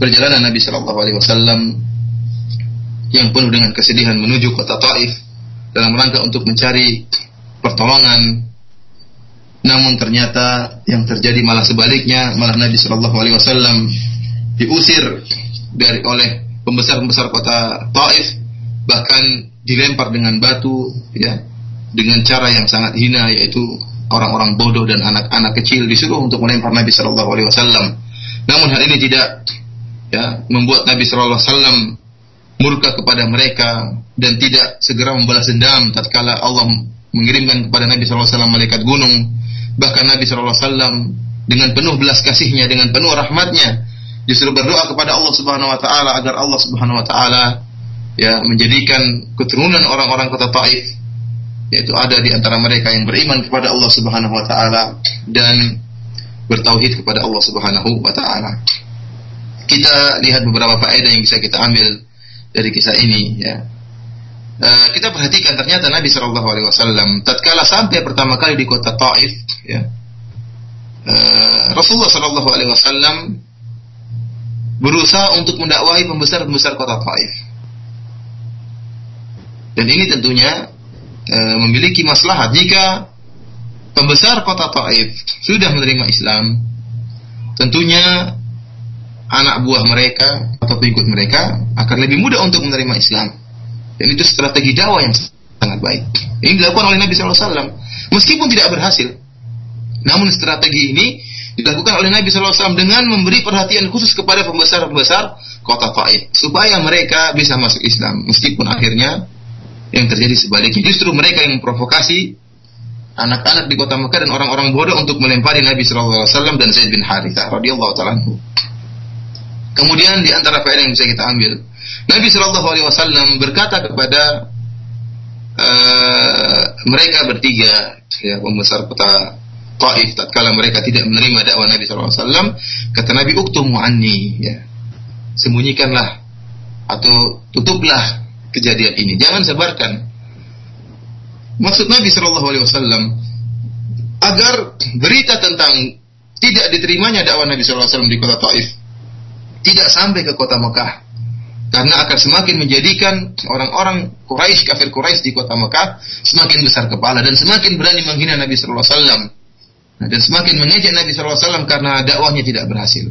Speaker 1: perjalanan Nabi sallallahu alaihi wasallam yang penuh dengan kesedihan menuju kota Taif dalam rangka untuk mencari pertolongan. Namun ternyata yang terjadi malah sebaliknya, malah Nabi Shallallahu Alaihi Wasallam diusir dari oleh pembesar-pembesar kota Taif, bahkan dilempar dengan batu, ya, dengan cara yang sangat hina, yaitu orang-orang bodoh dan anak-anak kecil disuruh untuk melempar Nabi Shallallahu Alaihi Wasallam. Namun hal ini tidak ya membuat Nabi Shallallahu Alaihi Wasallam murka kepada mereka dan tidak segera membalas dendam tatkala Allah mengirimkan kepada Nabi SAW malaikat gunung bahkan Nabi SAW dengan penuh belas kasihnya dengan penuh rahmatnya justru berdoa kepada Allah Subhanahu wa taala agar Allah Subhanahu wa taala ya menjadikan keturunan orang-orang kota Taif yaitu ada di antara mereka yang beriman kepada Allah Subhanahu wa taala dan bertauhid kepada Allah Subhanahu wa taala. Kita lihat beberapa faedah yang bisa kita ambil dari kisah ini ya. Uh, kita perhatikan ternyata Nabi Shallallahu Alaihi Wasallam tatkala sampai pertama kali di kota Taif, ya, uh, Rasulullah Shallallahu Alaihi Wasallam berusaha untuk mendakwahi pembesar-pembesar kota Taif. Dan ini tentunya e, memiliki maslahat jika pembesar kota Taif sudah menerima Islam, tentunya anak buah mereka atau pengikut mereka akan lebih mudah untuk menerima Islam. Dan itu strategi dakwah yang sangat baik. Ini dilakukan oleh Nabi SAW. Meskipun tidak berhasil. Namun strategi ini dilakukan oleh Nabi SAW dengan memberi perhatian khusus kepada pembesar-pembesar kota Taif. Supaya mereka bisa masuk Islam. Meskipun akhirnya yang terjadi sebaliknya. Justru mereka yang memprovokasi anak-anak di kota Mekah dan orang-orang bodoh untuk melempari Nabi Wasallam dan Zaid bin Harithah radhiyallahu taala Kemudian di antara faedah yang bisa kita ambil, Nabi Shallallahu Alaihi Wasallam berkata kepada uh, mereka bertiga, ya pembesar kota Taif, tatkala mereka tidak menerima dakwah Nabi Shallallahu Alaihi Wasallam, kata Nabi Uktumu anni, ya sembunyikanlah atau tutuplah kejadian ini. Jangan sebarkan. Maksud Nabi Shallallahu Alaihi Wasallam agar berita tentang tidak diterimanya dakwah Nabi Shallallahu Alaihi Wasallam di kota Taif tidak sampai ke kota Mekah karena akan semakin menjadikan orang-orang Quraisy kafir Quraisy di kota Mekah semakin besar kepala dan semakin berani menghina Nabi Shallallahu Alaihi Wasallam dan semakin mengejek Nabi Shallallahu Alaihi Wasallam karena dakwahnya tidak berhasil.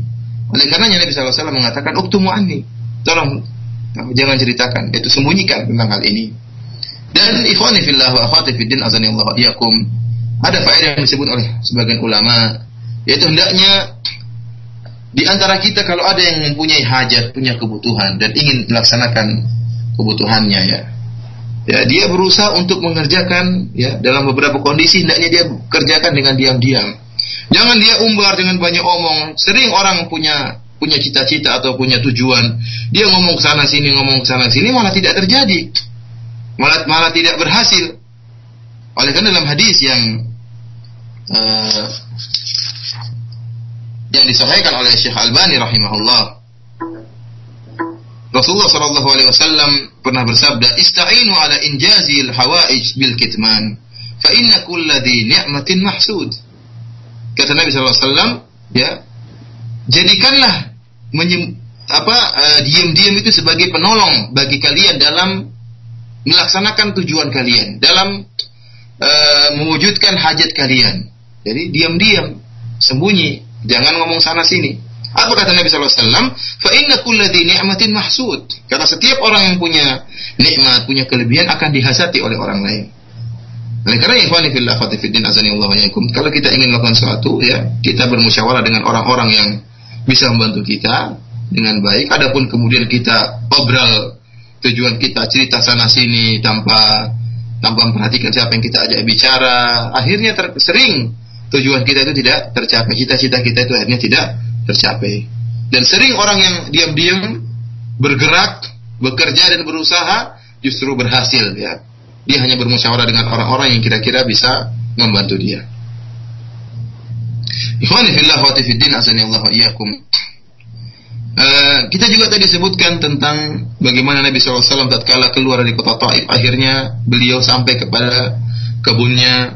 Speaker 1: Oleh karenanya Nabi Shallallahu Alaihi Wasallam mengatakan uktumu anni, tolong jangan ceritakan, itu sembunyikan tentang hal ini. Dan ikhwani fillah wa akhwati fid din azani Allah. Ada faedah yang disebut oleh sebagian ulama yaitu hendaknya di antara kita kalau ada yang mempunyai hajat, punya kebutuhan dan ingin melaksanakan kebutuhannya ya. Ya, dia berusaha untuk mengerjakan ya dalam beberapa kondisi hendaknya dia kerjakan dengan diam-diam. Jangan dia umbar dengan banyak omong. Sering orang punya punya cita-cita atau punya tujuan, dia ngomong ke sana sini, ngomong ke sana sini malah tidak terjadi. Malah malah tidak berhasil. Oleh karena dalam hadis yang uh, yang disampaikan oleh Syekh Albani rahimahullah Rasulullah sallallahu alaihi wasallam pernah bersabda, "Ista'inu ala injazil hawaij bil kitman, fa inna kulladhi ni'matin mahsud." Kata Nabi sallallahu alaihi wasallam, ya, jadikanlah menyem, apa uh, diam-diam itu sebagai penolong bagi kalian dalam melaksanakan tujuan kalian, dalam uh, mewujudkan hajat kalian. Jadi diam-diam, sembunyi, jangan ngomong sana sini. Apa kata Nabi SAW? Fa inna kulladhi ni'matin mahsud. Karena setiap orang yang punya nikmat, punya kelebihan akan dihasati oleh orang lain. Oleh karena ikhwani fillah khatifiddin azani Allah Kalau kita ingin melakukan sesuatu ya, kita bermusyawarah dengan orang-orang yang bisa membantu kita dengan baik. Adapun kemudian kita obrol tujuan kita cerita sana sini tanpa tanpa memperhatikan siapa yang kita ajak bicara, akhirnya sering tujuan kita itu tidak tercapai, cita-cita kita itu akhirnya tidak tercapai. Dan sering orang yang diam-diam bergerak, bekerja dan berusaha justru berhasil ya. Dia hanya bermusyawarah dengan orang-orang yang kira-kira bisa membantu dia. Ikhwani. Uh, kita juga tadi sebutkan tentang bagaimana Nabi SAW tatkala keluar dari kota Taif akhirnya beliau sampai kepada kebunnya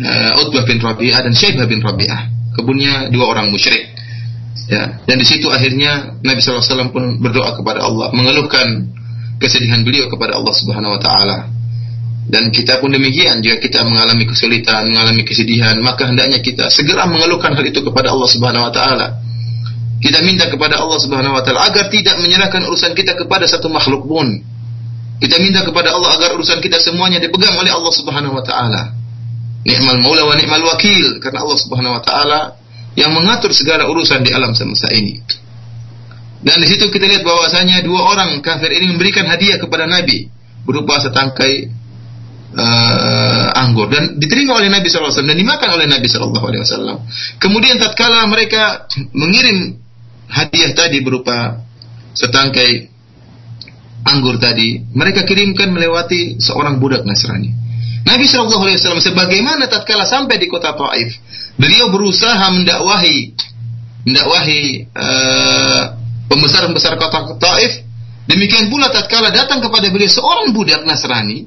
Speaker 1: uh, Utbah bin Rabi'ah dan Syaibah bin Rabi'ah kebunnya dua orang musyrik ya dan di situ akhirnya Nabi SAW pun berdoa kepada Allah mengeluhkan kesedihan beliau kepada Allah Subhanahu Wa Taala dan kita pun demikian, jika kita mengalami kesulitan, mengalami kesedihan, maka hendaknya kita segera mengeluhkan hal itu kepada Allah Subhanahu wa taala. Kita minta kepada Allah Subhanahu wa taala agar tidak menyerahkan urusan kita kepada satu makhluk pun. Kita minta kepada Allah agar urusan kita semuanya dipegang oleh Allah Subhanahu wa taala. Ni'mal maula wa ni'mal wakil karena Allah Subhanahu wa taala yang mengatur segala urusan di alam semesta ini. Dan di situ kita lihat bahwasanya dua orang kafir ini memberikan hadiah kepada Nabi berupa setangkai uh, anggur dan diterima oleh Nabi SAW dan dimakan oleh Nabi SAW. Kemudian tatkala mereka mengirim hadiah tadi berupa setangkai anggur tadi, mereka kirimkan melewati seorang budak Nasrani. Nabi Shallallahu Alaihi Wasallam sebagaimana tatkala sampai di kota Taif, beliau berusaha mendakwahi, mendakwahi uh, pembesar-pembesar kota Taif. Demikian pula tatkala datang kepada beliau seorang budak Nasrani,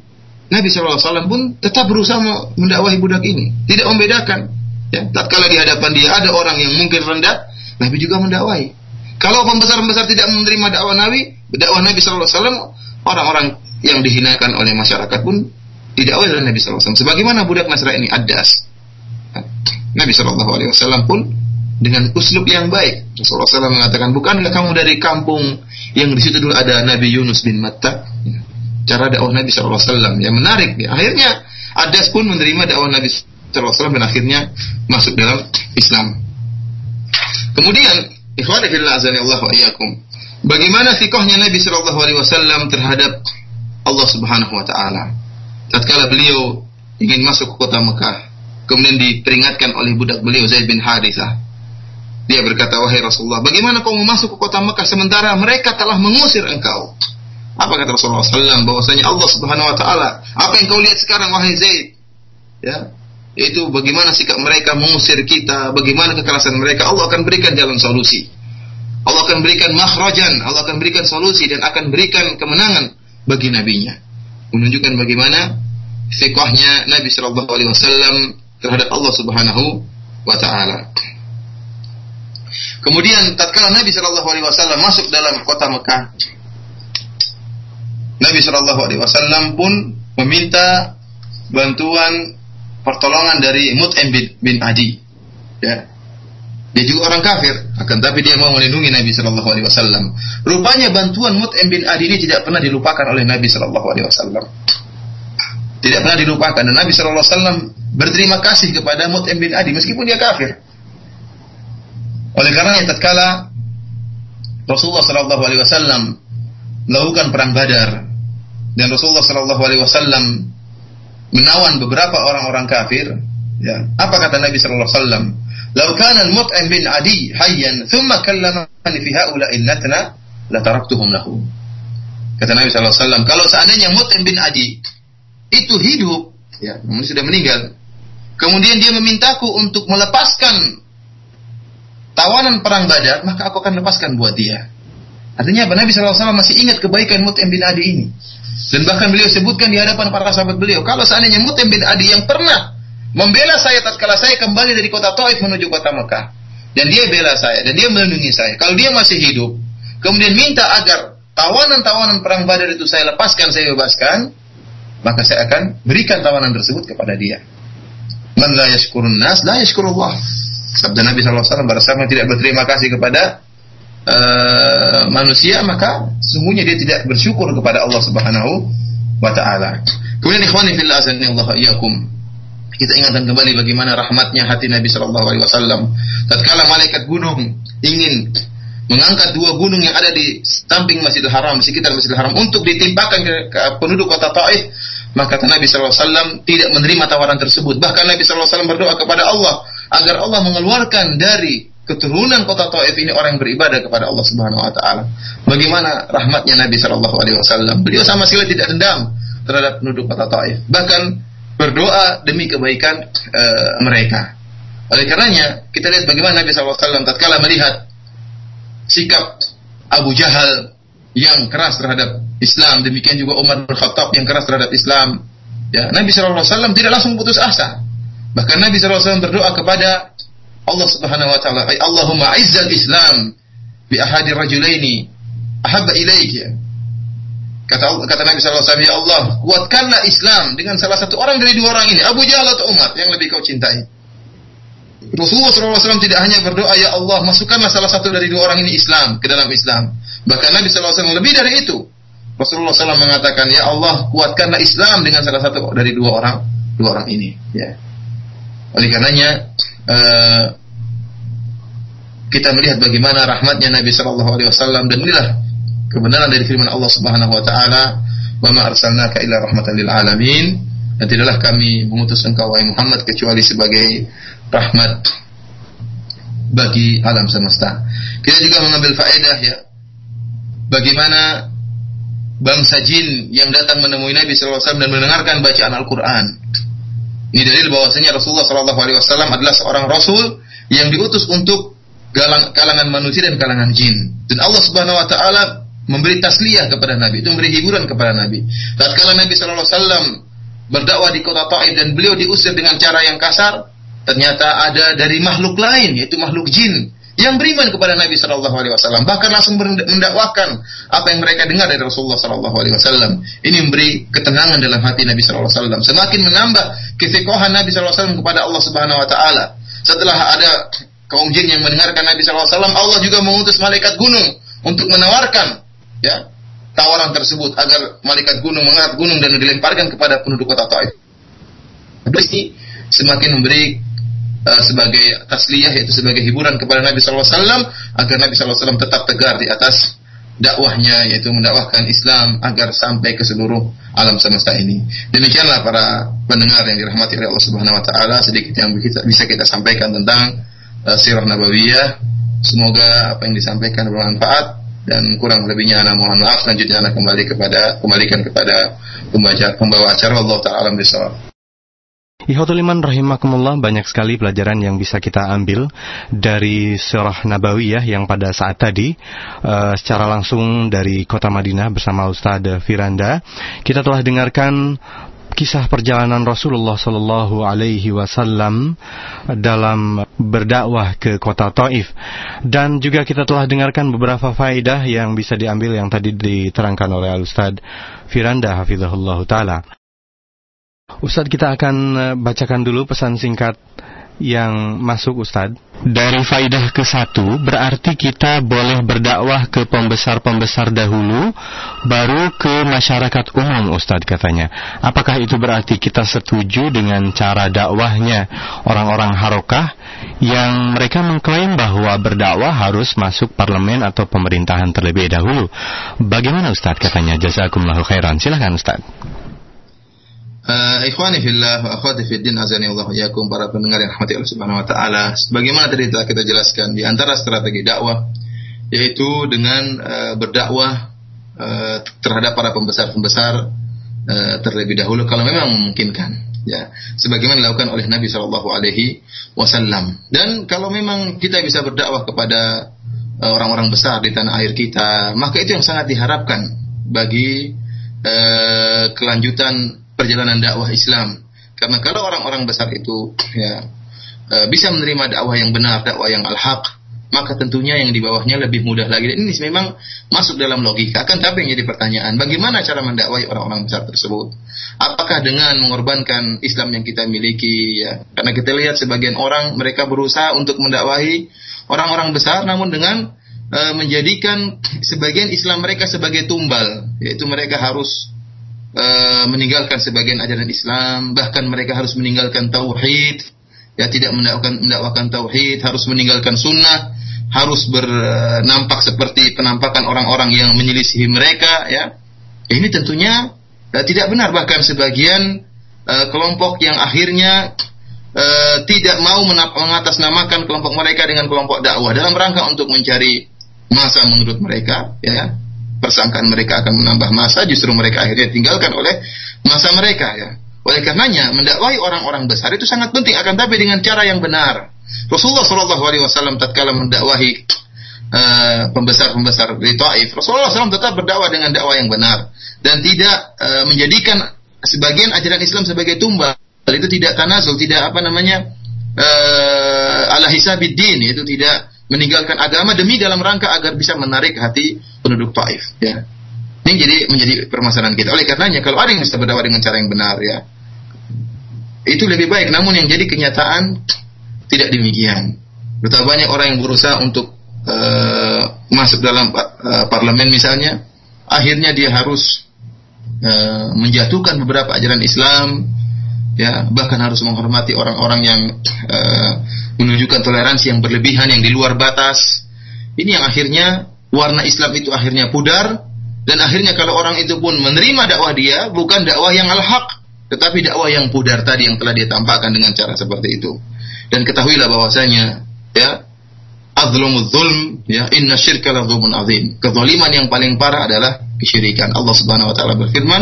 Speaker 1: Nabi Shallallahu Alaihi Wasallam pun tetap berusaha mendakwahi budak ini, tidak membedakan. Ya, tatkala di hadapan dia ada orang yang mungkin rendah, Nabi juga mendakwahi. Kalau pembesar-pembesar tidak menerima dakwah Nabi, dakwah Nabi Shallallahu Alaihi Wasallam, orang-orang yang dihinakan oleh masyarakat pun tidak oleh Nabi SAW. Sebagaimana budak Nasrani Adas. Nabi Wasallam pun dengan uslub yang baik. Rasulullah SAW mengatakan, bukankah kamu dari kampung yang di situ dulu ada Nabi Yunus bin Matta? Cara dakwah Nabi Wasallam yang menarik. Ya. Akhirnya Adas pun menerima dakwah Nabi Wasallam dan akhirnya masuk dalam Islam. Kemudian, ikhwan fillah Allah wa iyyakum. Bagaimana sikohnya Nabi Wasallam terhadap Allah Subhanahu Wa Taala? Tatkala beliau ingin masuk ke kota Mekah, kemudian diperingatkan oleh budak beliau Zaid bin Harithah. Dia berkata, "Wahai Rasulullah, bagaimana kau masuk ke kota Mekah sementara mereka telah mengusir engkau?" Apa kata Rasulullah SAW? Bahwasanya Allah Subhanahu Wa Taala, apa yang kau lihat sekarang, wahai Zaid? Ya, itu bagaimana sikap mereka mengusir kita, bagaimana kekerasan mereka. Allah akan berikan jalan solusi. Allah akan berikan makhrajan, Allah akan berikan solusi dan akan berikan kemenangan bagi nabinya menunjukkan bagaimana fiqhnya Nabi Shallallahu Alaihi Wasallam terhadap Allah Subhanahu Wa Taala. Kemudian tatkala Nabi Shallallahu Alaihi Wasallam masuk dalam kota Mekah, Nabi Shallallahu Alaihi Wasallam pun meminta bantuan pertolongan dari Mut'im bin, bin Adi. Ya. Dia juga orang kafir, akan tapi dia mau melindungi Nabi Shallallahu Alaihi Wasallam. Rupanya bantuan Mut'im bin Adi ini tidak pernah dilupakan oleh Nabi Shallallahu Alaihi Wasallam. Tidak pernah dilupakan dan Nabi Shallallahu Alaihi Wasallam berterima kasih kepada Mut'im bin Adi meskipun dia kafir. Oleh karena itu tatkala Rasulullah Shallallahu Alaihi Wasallam melakukan perang Badar dan Rasulullah Shallallahu Alaihi Wasallam menawan beberapa orang-orang kafir, ya apa kata Nabi Shallallahu Alaihi Wasallam? "Lau kana al-Mut'im bin Adi hayyan thumma kallamani fi haula'i natna la taraktuhum lahu." Kata Nabi sallallahu alaihi wasallam, kalau seandainya Mut'im bin Adi itu hidup, ya, namun sudah meninggal, kemudian dia memintaku untuk melepaskan tawanan perang Badar, maka aku akan lepaskan buat dia. Artinya apa? Nabi SAW masih ingat kebaikan Mut'im bin Adi ini. Dan bahkan beliau sebutkan di hadapan para sahabat beliau, kalau seandainya Mut'im bin Adi yang pernah membela saya tatkala saya kembali dari kota Taif menuju kota Mekah. Dan dia bela saya dan dia melindungi saya. Kalau dia masih hidup kemudian minta agar tawanan-tawanan perang Badar itu saya lepaskan saya bebaskan maka saya akan berikan tawanan tersebut kepada dia. Man la yashkurun nas la yashkurullah. Sabda Nabi SAW barang tidak berterima kasih kepada uh, manusia maka sesungguhnya dia tidak bersyukur kepada Allah Subhanahu wa taala. Kemudian ikhwani fillah azani iyyakum kita ingatkan kembali bagaimana rahmatnya hati Nabi Shallallahu Alaihi Wasallam. Tatkala malaikat gunung ingin mengangkat dua gunung yang ada di samping Masjidil Haram, sekitar Masjidil Haram untuk ditimpakan ke, ke penduduk kota Taif, maka kata Nabi Wasallam tidak menerima tawaran tersebut. Bahkan Nabi Wasallam berdoa kepada Allah agar Allah mengeluarkan dari keturunan kota Taif ini orang yang beribadah kepada Allah Subhanahu Wa Taala. Bagaimana rahmatnya Nabi Shallallahu Alaihi Wasallam? Beliau sama sekali tidak dendam terhadap penduduk kota Taif. Bahkan berdoa demi kebaikan uh, mereka. Oleh karenanya, kita lihat bagaimana Nabi SAW tatkala melihat sikap Abu Jahal yang keras terhadap Islam, demikian juga Umar bin Khattab yang keras terhadap Islam. Ya, Nabi SAW tidak langsung putus asa. Bahkan Nabi SAW berdoa kepada Allah Subhanahu wa taala, "Allahumma izzal Islam bi ahadi rajulaini ahabba ilaik." Kata kata Nabi SAW, Ya Allah, kuatkanlah Islam dengan salah satu orang dari dua orang ini, Abu Jahal atau Umar, yang lebih kau cintai. Rasulullah SAW tidak hanya berdoa, Ya Allah, masukkanlah salah satu dari dua orang ini Islam, ke dalam Islam. Bahkan Nabi SAW lebih dari itu. Rasulullah SAW mengatakan, Ya Allah, kuatkanlah Islam dengan salah satu dari dua orang dua orang ini. Ya. Oleh karenanya, uh, kita melihat bagaimana rahmatnya Nabi Shallallahu Alaihi Wasallam dan inilah kebenaran dari firman Allah Subhanahu wa taala, "Wa ma arsalnaka illa rahmatan lil alamin." Dan tidaklah kami mengutus engkau wahai Muhammad kecuali sebagai rahmat bagi alam semesta. Kita juga mengambil faedah ya. Bagaimana bangsa jin yang datang menemui Nabi SAW dan mendengarkan bacaan Al-Quran. Ini dalil bahwasanya Rasulullah SAW adalah seorang Rasul yang diutus untuk kalangan manusia dan kalangan jin. Dan Allah Subhanahu Wa Taala memberi tasliyah kepada Nabi, itu memberi hiburan kepada Nabi. Tatkala Nabi SAW berdakwah di kota Taif dan beliau diusir dengan cara yang kasar, ternyata ada dari makhluk lain yaitu makhluk jin yang beriman kepada Nabi Shallallahu Alaihi Wasallam. Bahkan langsung mendakwakan apa yang mereka dengar dari Rasulullah Shallallahu Alaihi Wasallam. Ini memberi ketenangan dalam hati Nabi Shallallahu Alaihi Wasallam. Semakin menambah kefikohan Nabi Shallallahu Alaihi Wasallam kepada Allah Subhanahu Wa Taala. Setelah ada kaum jin yang mendengarkan Nabi Shallallahu Alaihi Wasallam Allah juga mengutus malaikat gunung untuk menawarkan ya tawaran tersebut agar malaikat gunung mengangkat gunung dan dilemparkan kepada penduduk kota Taif. Berarti semakin memberi uh, sebagai tasliyah yaitu sebagai hiburan kepada Nabi SAW agar Nabi SAW tetap tegar di atas dakwahnya yaitu mendakwahkan Islam agar sampai ke seluruh alam semesta ini. Demikianlah para pendengar yang dirahmati oleh Allah Subhanahu wa taala sedikit yang bisa kita sampaikan tentang uh, sirah nabawiyah. Semoga apa yang disampaikan bermanfaat dan kurang lebihnya anak mohon maaf selanjutnya anak kembali kepada kembalikan kepada pembaca pembawa acara Allah taala bisawab.
Speaker 2: Ikhwatul iman rahimakumullah banyak sekali pelajaran yang bisa kita ambil dari surah Nabawiyah yang pada saat tadi uh, secara langsung dari kota Madinah bersama Ustaz Firanda kita telah dengarkan kisah perjalanan Rasulullah Sallallahu Alaihi Wasallam dalam berdakwah ke kota Taif dan juga kita telah dengarkan beberapa faedah yang bisa diambil yang tadi diterangkan oleh Al Ustaz Firanda Hafizahullah Taala. Ustadz kita akan eh, bacakan dulu pesan singkat yang masuk Ustadz. Dari faidah ke satu, berarti kita boleh berdakwah ke pembesar-pembesar dahulu, baru ke masyarakat umum Ustadz katanya. Apakah itu berarti kita setuju dengan cara dakwahnya orang-orang harokah yang mereka mengklaim bahwa berdakwah harus masuk parlemen atau pemerintahan terlebih dahulu? Bagaimana Ustadz katanya? Jazakumullahu khairan. Silahkan Ustadz.
Speaker 1: Uh, ikhwani fillah wa akhwati fid din azani Allah yakum para pendengar yang rahmati Allah Subhanahu wa taala. Sebagaimana tadi telah kita jelaskan di antara strategi dakwah yaitu dengan uh, berdakwah uh, terhadap para pembesar-pembesar uh, terlebih dahulu kalau memang memungkinkan ya sebagaimana dilakukan oleh Nabi Shallallahu alaihi wasallam. Dan kalau memang kita bisa berdakwah kepada orang-orang besar di tanah air kita, maka itu yang sangat diharapkan bagi uh, kelanjutan perjalanan dakwah Islam. Karena kalau orang-orang besar itu ya e, bisa menerima dakwah yang benar, dakwah yang al-haq, maka tentunya yang di bawahnya lebih mudah lagi. Dan ini memang masuk dalam logika. Akan tapi yang jadi pertanyaan, bagaimana cara mendakwai orang-orang besar tersebut? Apakah dengan mengorbankan Islam yang kita miliki? Ya? Karena kita lihat sebagian orang mereka berusaha untuk mendakwahi orang-orang besar, namun dengan uh, menjadikan sebagian Islam mereka sebagai tumbal, yaitu mereka harus uh, meninggalkan sebagian ajaran Islam, bahkan mereka harus meninggalkan tauhid, ya tidak mendakwakan mendakwakan tauhid, harus meninggalkan sunnah, harus bernampak seperti penampakan orang-orang yang menyelisihi mereka, ya. Ini tentunya uh, tidak benar. Bahkan sebagian uh, kelompok yang akhirnya uh, tidak mau mengatasnamakan kelompok mereka dengan kelompok dakwah. Dalam rangka untuk mencari masa menurut mereka, ya persangkaan mereka akan menambah masa, justru mereka akhirnya tinggalkan oleh masa mereka ya. Oleh karenanya mendakwahi orang-orang besar itu sangat penting akan tapi dengan cara yang benar. Rasulullah Shallallahu Alaihi Wasallam tatkala mendakwahi uh, pembesar-pembesar di Taif, Rasulullah SAW tetap berdakwah dengan dakwah yang benar dan tidak uh, menjadikan sebagian ajaran Islam sebagai tumbal. Itu tidak tanazul, tidak apa namanya uh, ala hisabiddin, itu tidak meninggalkan agama demi dalam rangka agar bisa menarik hati penduduk Taif ya. Ini jadi menjadi permasalahan kita. Oleh karenanya kalau ada yang bisa berdakwah dengan cara yang benar ya, itu lebih baik. Namun yang jadi kenyataan tidak demikian. Betapa banyak orang yang berusaha untuk uh, masuk dalam uh, parlemen misalnya, akhirnya dia harus uh, menjatuhkan beberapa ajaran Islam, ya bahkan harus menghormati orang-orang yang uh, menunjukkan toleransi yang berlebihan yang di luar batas. Ini yang akhirnya warna Islam itu akhirnya pudar dan akhirnya kalau orang itu pun menerima dakwah dia bukan dakwah yang al-haq tetapi dakwah yang pudar tadi yang telah dia tampakkan dengan cara seperti itu. Dan ketahuilah bahwasanya ya azlumuz zulm ya inna syirka la azim. Kezaliman yang paling parah adalah kesyirikan. Allah Subhanahu wa taala berfirman,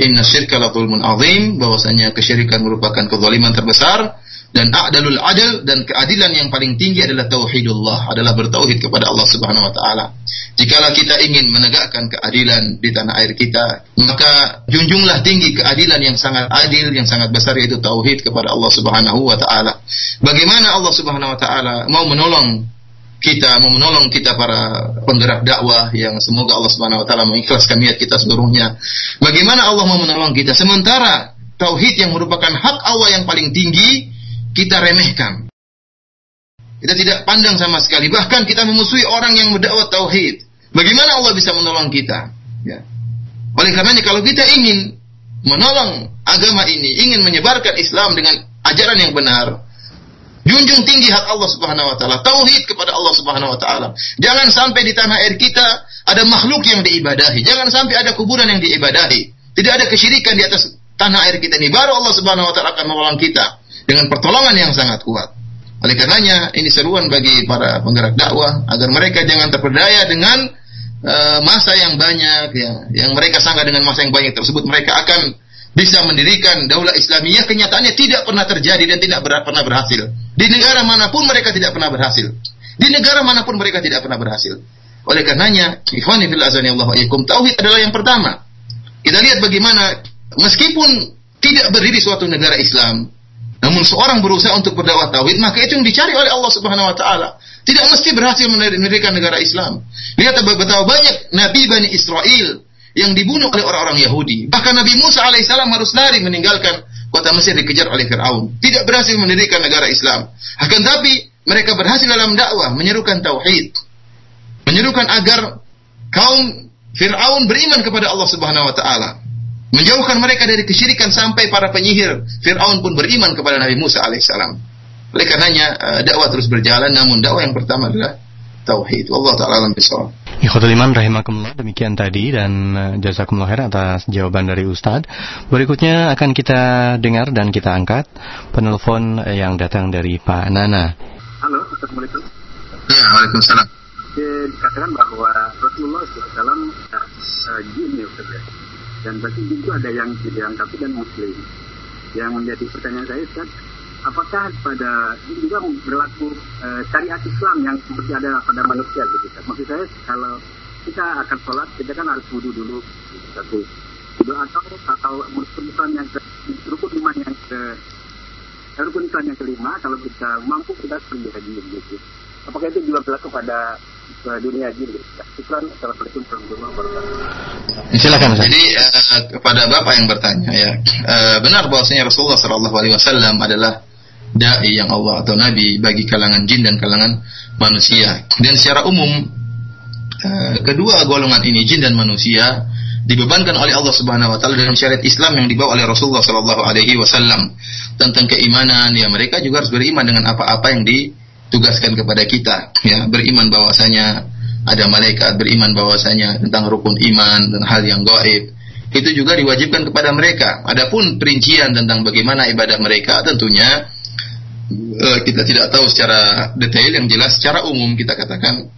Speaker 1: "Inna syirka la zulmun azim," bahwasanya kesyirikan merupakan kezaliman terbesar dan a'dalul adil dan keadilan yang paling tinggi adalah tauhidullah, adalah bertauhid kepada Allah Subhanahu wa taala. Jikalau kita ingin menegakkan keadilan di tanah air kita, maka junjunglah tinggi keadilan yang sangat adil, yang sangat besar yaitu tauhid kepada Allah Subhanahu wa taala. Bagaimana Allah Subhanahu wa taala mau menolong kita mau menolong kita para penggerak dakwah yang semoga Allah Subhanahu wa taala mengikhlaskan niat kita seluruhnya. Bagaimana Allah mau menolong kita sementara tauhid yang merupakan hak Allah yang paling tinggi kita remehkan. Kita tidak pandang sama sekali. Bahkan kita memusuhi orang yang berdakwah tauhid. Bagaimana Allah bisa menolong kita? Ya. Oleh karenanya kalau kita ingin menolong agama ini, ingin menyebarkan Islam dengan ajaran yang benar, junjung tinggi hak Allah Subhanahu wa taala, tauhid kepada Allah Subhanahu wa taala. Jangan sampai di tanah air kita ada makhluk yang diibadahi, jangan sampai ada kuburan yang diibadahi. Tidak ada kesyirikan di atas tanah air kita ini. Baru Allah Subhanahu wa taala akan menolong kita dengan pertolongan yang sangat kuat. Oleh karenanya ini seruan bagi para penggerak dakwah agar mereka jangan terperdaya dengan uh, masa yang banyak ya, yang mereka sangka dengan masa yang banyak tersebut mereka akan bisa mendirikan daulah Islamiyah kenyataannya tidak pernah terjadi dan tidak pernah berhasil. Di negara mana pun mereka tidak pernah berhasil. Di negara mana pun mereka tidak pernah berhasil. Oleh karenanya, ikhwani fil azani Allah tauhid adalah yang pertama. Kita lihat bagaimana meskipun tidak berdiri suatu negara Islam, namun seorang berusaha untuk berdakwah tauhid, maka itu yang dicari oleh Allah Subhanahu wa taala. Tidak mesti berhasil mendirikan negara Islam. Lihat betapa banyak nabi Bani Israel yang dibunuh oleh orang-orang Yahudi. Bahkan Nabi Musa alaihissalam harus lari meninggalkan kota Mesir dikejar oleh Fir'aun. Tidak berhasil mendirikan negara Islam. Akan tapi mereka berhasil dalam dakwah menyerukan tauhid. Menyerukan agar kaum Fir'aun beriman kepada Allah Subhanahu wa taala menjauhkan mereka dari kesyirikan sampai para penyihir Fir'aun pun beriman kepada Nabi Musa alaihissalam. Oleh karenanya uh, dakwah terus berjalan, namun dakwah yang pertama adalah tauhid. Allah taala alam bisawab.
Speaker 2: Ikhwatul iman rahimakumullah demikian tadi dan uh, jazakumullah khair atas jawaban dari Ustadz. Berikutnya akan kita dengar dan kita angkat penelpon yang datang dari Pak Nana.
Speaker 3: Halo, Assalamualaikum.
Speaker 1: Ya, Waalaikumsalam.
Speaker 3: Dikatakan bahwa Rasulullah SAW uh, jin ya Ustaz ya dan berarti itu ada yang dilengkapi dan muslim yang menjadi pertanyaan saya Ustaz apakah pada ini juga berlaku e, syariat Islam yang seperti ada pada manusia gitu Ustaz maksud saya kalau kita akan sholat kita kan harus wudhu dulu satu wudhu atau atau rukun yang ke rukun iman yang ke rukun Islam yang kelima kalau kita mampu kita pergi haji gitu apakah itu juga berlaku pada ke dunia gitu. Syukran. Assalamualaikum warahmatullahi wabarakatuh.
Speaker 1: Silakan. Jadi uh, kepada Bapak yang bertanya ya, uh, benar bahwasanya Rasulullah Shallallahu alaihi wasallam adalah dai yang Allah atau nabi bagi kalangan jin dan kalangan manusia. Dan secara umum uh, kedua golongan ini jin dan manusia dibebankan oleh Allah Subhanahu wa taala dalam syariat Islam yang dibawa oleh Rasulullah sallallahu alaihi wasallam tentang keimanan. Ya mereka juga harus beriman dengan apa-apa yang di tugaskan kepada kita. Ya beriman bahwasanya ada malaikat beriman bahwasanya tentang rukun iman dan hal yang gaib. Itu juga diwajibkan kepada mereka. Adapun perincian tentang bagaimana ibadah mereka tentunya kita tidak tahu secara detail yang jelas secara umum kita katakan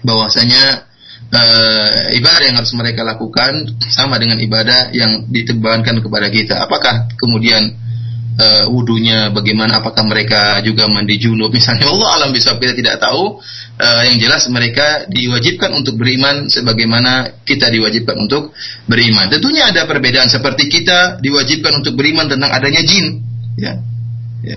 Speaker 1: bahwasanya uh, ibadah yang harus mereka lakukan sama dengan ibadah yang ditebankan kepada kita. Apakah kemudian uh, wudhunya bagaimana? Apakah mereka juga mandi junub? [laughs] Misalnya Allah alam bisa kita tidak tahu. Uh, yang jelas mereka diwajibkan untuk beriman sebagaimana kita diwajibkan untuk beriman. Tentunya ada perbedaan. Seperti kita diwajibkan untuk beriman tentang adanya jin. Ya, ya.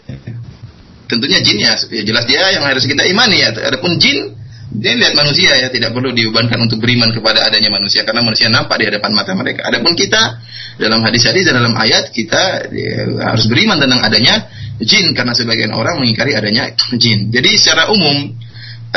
Speaker 1: Tentunya jin ya, ya jelas dia yang harus kita imani ya adapun jin dia lihat manusia ya tidak perlu diubankan untuk beriman kepada adanya manusia karena manusia nampak di hadapan mata mereka. Adapun kita dalam hadis-hadis dan dalam ayat kita ya, harus beriman tentang adanya jin karena sebagian orang mengingkari adanya jin. Jadi secara umum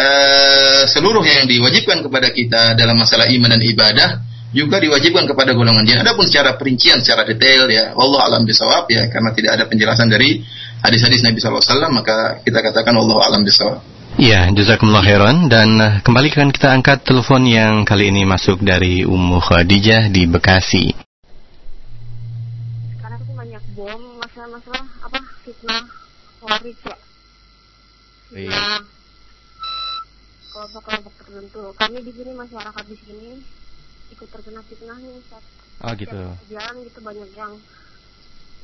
Speaker 1: uh, seluruh yang diwajibkan kepada kita dalam masalah iman dan ibadah juga diwajibkan kepada golongan jin. Adapun secara perincian, secara detail ya, Allah alam bisawab ya, karena tidak ada penjelasan dari hadis-hadis Nabi SAW, maka kita katakan Allah alam bisawab.
Speaker 2: Iya, jazakumullah khairan dan uh, kembali kan kita angkat telepon yang kali ini masuk dari Ummu Khadijah di Bekasi.
Speaker 4: Sekarang tuh banyak bom, masalah-masalah apa fitnah waris ya. Fitnah kelompok-kelompok tertentu. Kami di sini masyarakat di sini ikut terkena fitnahnya Ustaz.
Speaker 2: Oh gitu.
Speaker 4: Jalan gitu banyak yang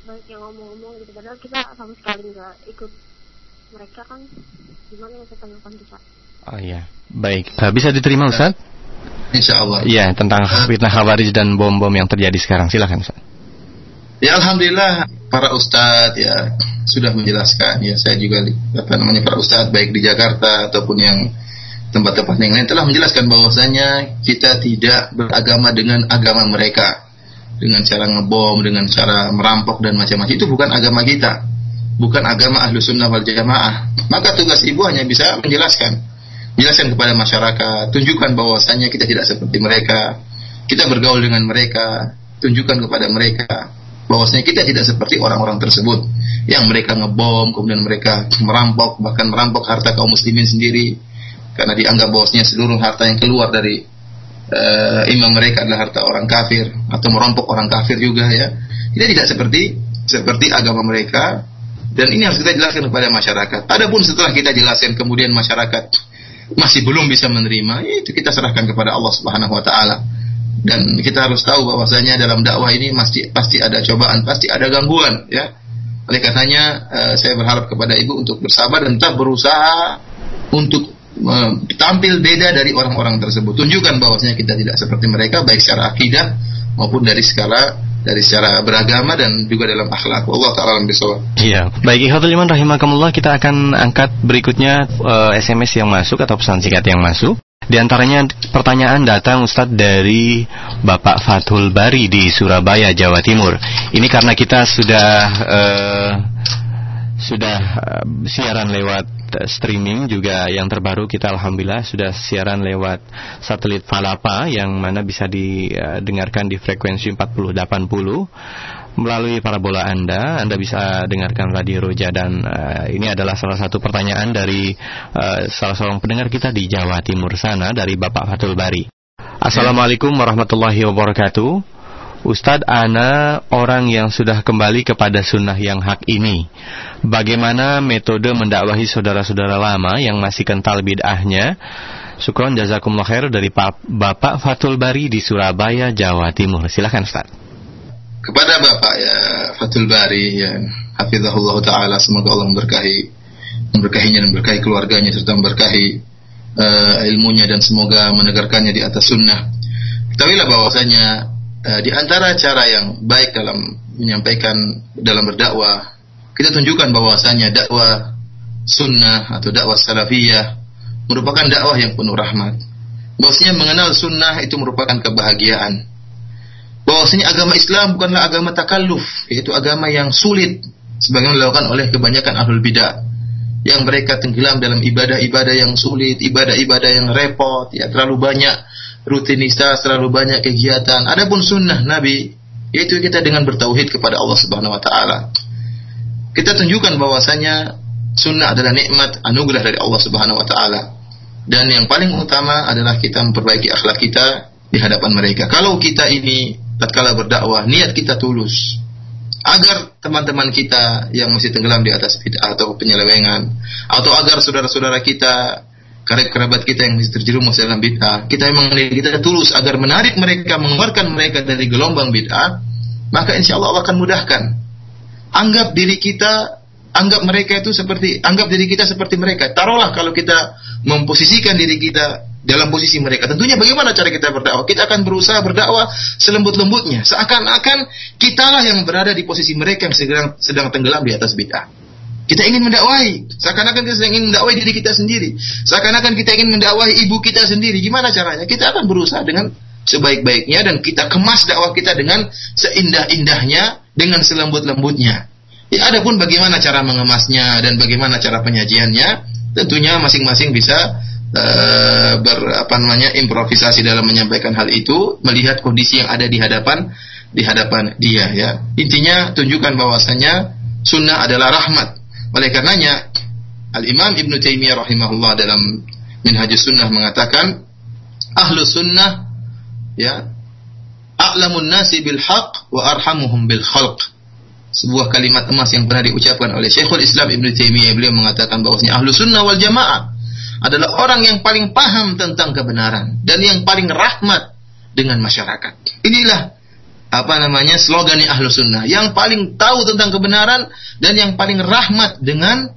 Speaker 4: banyak yang ngomong-ngomong gitu padahal kita sama sekali nggak ikut mereka kan gimana yang saya tanyakan kita
Speaker 2: Oh iya. Baik. Eh, bisa diterima Ustaz?
Speaker 1: Insya Allah.
Speaker 2: Iya, tentang fitnah khawarij dan bom-bom yang terjadi sekarang. Silakan Ustaz.
Speaker 1: Ya alhamdulillah para ustadz ya sudah menjelaskan ya saya juga apa namanya para ustadz baik di Jakarta ataupun yang tempat-tempat yang lain. Telah menjelaskan bahwasanya kita tidak beragama dengan agama mereka. Dengan cara ngebom dengan cara merampok dan macam-macam. Itu bukan agama kita. Bukan agama ahlu sunnah wal jamaah. Maka tugas ibu hanya bisa menjelaskan. Jelaskan kepada masyarakat. Tunjukkan bahwasanya kita tidak seperti mereka. Kita bergaul dengan mereka. Tunjukkan kepada mereka bahwasanya kita tidak seperti orang-orang tersebut. Yang mereka ngebom kemudian mereka merampok bahkan merampok harta kaum muslimin sendiri karena dianggap bahwasanya seluruh harta yang keluar dari uh, imam mereka adalah harta orang kafir atau merompok orang kafir juga ya. Kita tidak seperti seperti agama mereka. Dan ini harus kita jelaskan kepada masyarakat. Adapun setelah kita jelaskan kemudian masyarakat masih belum bisa menerima ya itu kita serahkan kepada Allah Subhanahu wa taala. Dan kita harus tahu bahwasanya dalam dakwah ini pasti pasti ada cobaan, pasti ada gangguan ya. Oleh karenanya uh, saya berharap kepada ibu untuk bersabar dan tetap berusaha untuk tampil beda dari orang-orang tersebut. Tunjukkan bahwasanya kita tidak seperti mereka baik secara akidah maupun dari skala dari secara beragama dan juga dalam akhlak. Allah taala alam
Speaker 2: Iya. Baik, ikhwatul iman rahimakumullah kita akan angkat berikutnya uh, eh, SMS yang masuk atau pesan singkat yang masuk. Di antaranya pertanyaan datang Ustadz dari Bapak Fathul Bari di Surabaya, Jawa Timur. Ini karena kita sudah uh, sudah uh, siaran lewat streaming juga yang terbaru kita alhamdulillah sudah siaran lewat satelit Falapa yang mana bisa didengarkan di frekuensi 4080 melalui parabola Anda, Anda bisa dengarkan Radio Roja dan uh, ini adalah salah satu pertanyaan dari uh, salah seorang pendengar kita di Jawa Timur sana dari Bapak Fatul Bari. Assalamualaikum warahmatullahi wabarakatuh. Ustadz Ana orang yang sudah kembali kepada sunnah yang hak ini. Bagaimana metode mendakwahi saudara-saudara lama yang masih kental bid'ahnya? Syukron jazakumullah khair dari Bapak Fatul Bari di Surabaya, Jawa Timur. Silahkan Ustadz
Speaker 1: kepada Bapak ya Fatul Bari ya hafizahullah taala semoga Allah memberkahi memberkahinya dan memberkahi keluarganya serta memberkahi uh, ilmunya dan semoga menegarkannya di atas sunnah. Ketahuilah bahwasanya uh, di antara cara yang baik dalam menyampaikan dalam berdakwah kita tunjukkan bahwasanya dakwah sunnah atau dakwah salafiyah merupakan dakwah yang penuh rahmat. Bahwasanya mengenal sunnah itu merupakan kebahagiaan bahwasanya agama Islam bukanlah agama takalluf, yaitu agama yang sulit sebagaimana dilakukan oleh kebanyakan ahlul bidah yang mereka tenggelam dalam ibadah-ibadah yang sulit, ibadah-ibadah yang repot, ya terlalu banyak rutinitas, terlalu banyak kegiatan. Adapun sunnah Nabi yaitu kita dengan bertauhid kepada Allah Subhanahu wa taala. Kita tunjukkan bahwasanya sunnah adalah nikmat anugerah dari Allah Subhanahu wa taala. Dan yang paling utama adalah kita memperbaiki akhlak kita di hadapan mereka. Kalau kita ini tatkala berdakwah niat kita tulus agar teman-teman kita yang masih tenggelam di atas bid'ah atau penyelewengan atau agar saudara-saudara kita kerabat kita yang terjerumus dalam bid'ah kita memang kita tulus agar menarik mereka mengeluarkan mereka dari gelombang bid'ah maka insya Allah Allah akan mudahkan anggap diri kita anggap mereka itu seperti anggap diri kita seperti mereka taruhlah kalau kita memposisikan diri kita dalam posisi mereka. Tentunya bagaimana cara kita berdakwah? Kita akan berusaha berdakwah selembut-lembutnya. Seakan-akan kitalah yang berada di posisi mereka yang sedang, sedang tenggelam di atas bid'ah. Kita ingin mendakwahi, seakan-akan kita ingin mendakwahi diri kita sendiri. Seakan-akan kita ingin mendakwahi ibu kita sendiri. Gimana caranya? Kita akan berusaha dengan sebaik-baiknya dan kita kemas dakwah kita dengan seindah-indahnya, dengan selembut-lembutnya. Ya, adapun bagaimana cara mengemasnya dan bagaimana cara penyajiannya, tentunya masing-masing bisa uh, ber apa namanya improvisasi dalam menyampaikan hal itu melihat kondisi yang ada di hadapan di hadapan dia ya intinya tunjukkan bahwasanya sunnah adalah rahmat oleh karenanya al Imam Ibnu Taimiyah rahimahullah dalam Minhajus Sunnah mengatakan ahlu sunnah ya a'lamun nasi bil haq wa arhamuhum bil khalq sebuah kalimat emas yang pernah diucapkan oleh Syekhul Islam Ibnu Taimiyah beliau mengatakan bahwasanya ahlu sunnah wal jamaah adalah orang yang paling paham tentang kebenaran dan yang paling rahmat dengan masyarakat. Inilah apa namanya slogan ahlu sunnah. Yang paling tahu tentang kebenaran dan yang paling rahmat dengan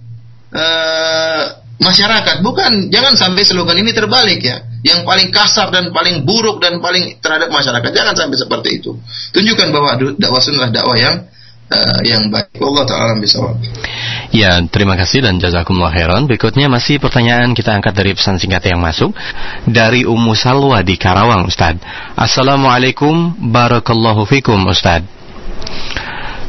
Speaker 1: uh, masyarakat. Bukan jangan sampai slogan ini terbalik ya. Yang paling kasar dan paling buruk dan paling terhadap masyarakat jangan sampai seperti itu. Tunjukkan bahwa dakwah sunnah dakwah yang uh, yang baik Allah taala bisa
Speaker 2: Ya, terima kasih dan jazakumullah khairan. Berikutnya masih pertanyaan kita angkat dari pesan singkat yang masuk dari Ummu Salwa di Karawang, Ustaz. Assalamualaikum barakallahu fikum, Ustaz.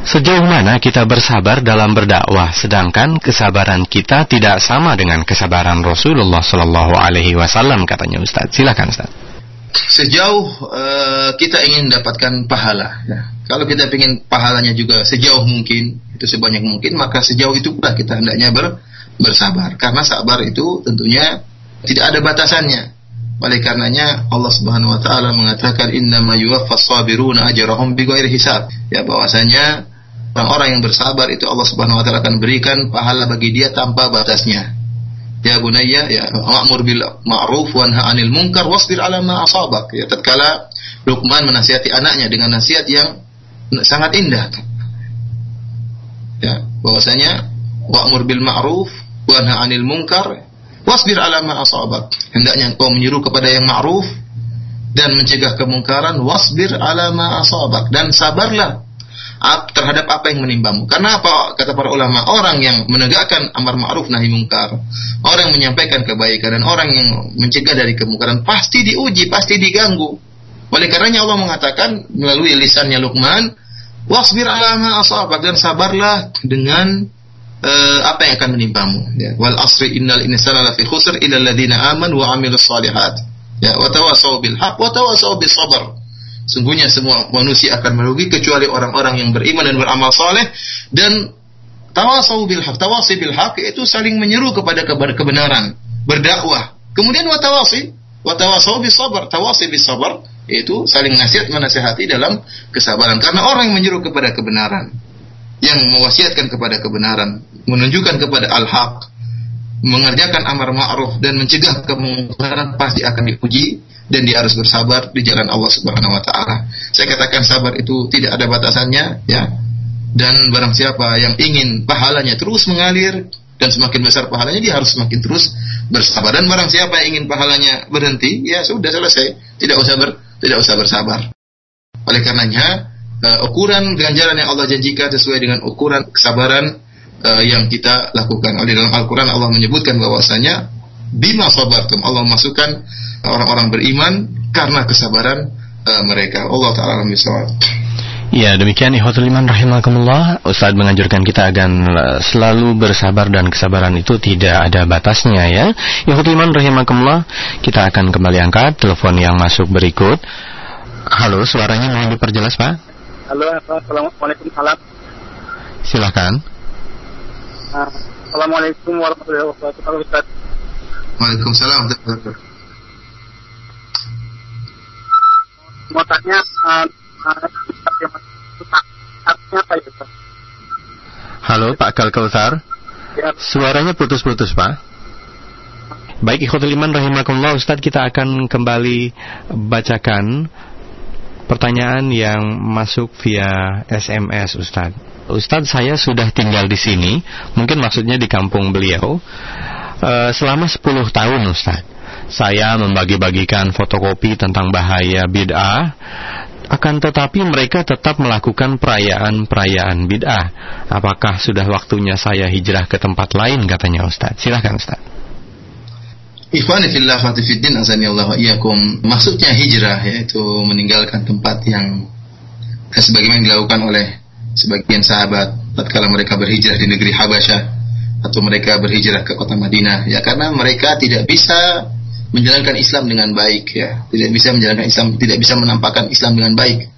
Speaker 2: Sejauh mana kita bersabar dalam berdakwah sedangkan kesabaran kita tidak sama dengan kesabaran Rasulullah Shallallahu alaihi wasallam katanya Ustaz. Silakan Ustaz.
Speaker 1: Sejauh uh, kita ingin mendapatkan pahala. Ya. Kalau kita ingin pahalanya juga sejauh mungkin itu sebanyak mungkin maka sejauh itu pula kita hendaknya ber, bersabar. Karena sabar itu tentunya tidak ada batasannya. Oleh karenanya Allah Subhanahu wa taala mengatakan innama yuwaffas sabiruna ajrahum bighairi hisab. Ya bahwasanya orang-orang yang bersabar itu Allah Subhanahu wa taala akan berikan pahala bagi dia tanpa batasnya ya bunayya ya ma'mur bil ma'ruf wa anha 'anil munkar wasbir 'ala ma asabak. Ya tatkala Luqman menasihati anaknya dengan nasihat yang sangat indah. Ya bahwasanya wa'mur bil ma'ruf wa nahy 'anil munkar wasbir 'ala ma asabak. Hendaknya engkau menyuruh kepada yang ma'ruf dan mencegah kemungkaran wasbir 'ala ma asabak. Dan sabarlah terhadap apa yang menimbamu. Karena apa? Kata para ulama, orang yang menegakkan amar ma'ruf nahi mungkar, orang yang menyampaikan kebaikan dan orang yang mencegah dari kemungkaran pasti diuji, pasti diganggu. Oleh karenanya Allah mengatakan melalui lisannya Luqman, Wasbir ala ma asabak dan sabarlah dengan uh, apa yang akan menimpamu. Ya. Wal asri innal insana lafi khusr illa alladziina amanu wa 'amilus shalihat. Ya, wa tawassaw bil haqq wa. Sungguhnya semua manusia akan merugi kecuali orang-orang yang beriman dan beramal saleh dan tawassaw bil haqq. Tawassi bil haqq itu saling menyeru kepada kebenaran, berdakwah. Kemudian wa tawassi wa tawassaw bis sabr. Tawassi bis sabr yaitu saling nasihat menasehati dalam kesabaran karena orang yang menyuruh kepada kebenaran yang mewasiatkan kepada kebenaran menunjukkan kepada al-haq mengerjakan amar ma'ruf dan mencegah kemungkaran pasti akan dipuji dan dia harus bersabar di jalan Allah Subhanahu wa taala. Saya katakan sabar itu tidak ada batasannya ya. Dan barang siapa yang ingin pahalanya terus mengalir dan semakin besar pahalanya dia harus semakin terus bersabar dan barang siapa yang ingin pahalanya berhenti ya sudah selesai tidak usah ber, tidak usah bersabar. Oleh karenanya, uh, ukuran ganjaran yang Allah janjikan sesuai dengan ukuran kesabaran uh, yang kita lakukan. Oleh dalam Al-Quran Allah menyebutkan bahwasanya bima sabartum Allah masukkan orang-orang beriman karena kesabaran uh, mereka. Allah taala misal.
Speaker 2: Ya demikian ikhwatul iman rahimakumullah Ustaz menganjurkan kita agar selalu bersabar dan kesabaran itu tidak ada batasnya ya Ikhwatul iman rahimakumullah Kita akan kembali angkat telepon yang masuk berikut Halo suaranya mohon diperjelas Pak
Speaker 3: Halo Assalamualaikum salam
Speaker 2: Silahkan
Speaker 3: Assalamualaikum warahmatullahi wabarakatuh. Ustaz.
Speaker 1: Waalaikumsalam warahmatullahi wabarakatuh
Speaker 3: Mau tanya uh,
Speaker 2: Halo Pak Kalkausar.
Speaker 3: Ya.
Speaker 2: Suaranya putus-putus Pak. Baik ikhwatul iman rahimakumullah Ustadz kita akan kembali bacakan pertanyaan yang masuk via SMS Ustadz Ustadz saya sudah tinggal di sini Mungkin maksudnya di kampung beliau uh, Selama 10 tahun Ustadz saya membagi-bagikan fotokopi tentang bahaya bid'ah akan tetapi mereka tetap melakukan perayaan-perayaan bid'ah. Apakah sudah waktunya saya hijrah ke tempat lain katanya Ustaz? Silahkan Ustaz.
Speaker 1: Ikhwani. Maksudnya hijrah yaitu meninggalkan tempat yang sebagaimana dilakukan oleh sebagian sahabat tatkala mereka berhijrah di negeri Habasyah atau mereka berhijrah ke kota Madinah ya karena mereka tidak bisa menjalankan Islam dengan baik ya. Tidak bisa menjalankan Islam tidak bisa menampakkan Islam dengan baik.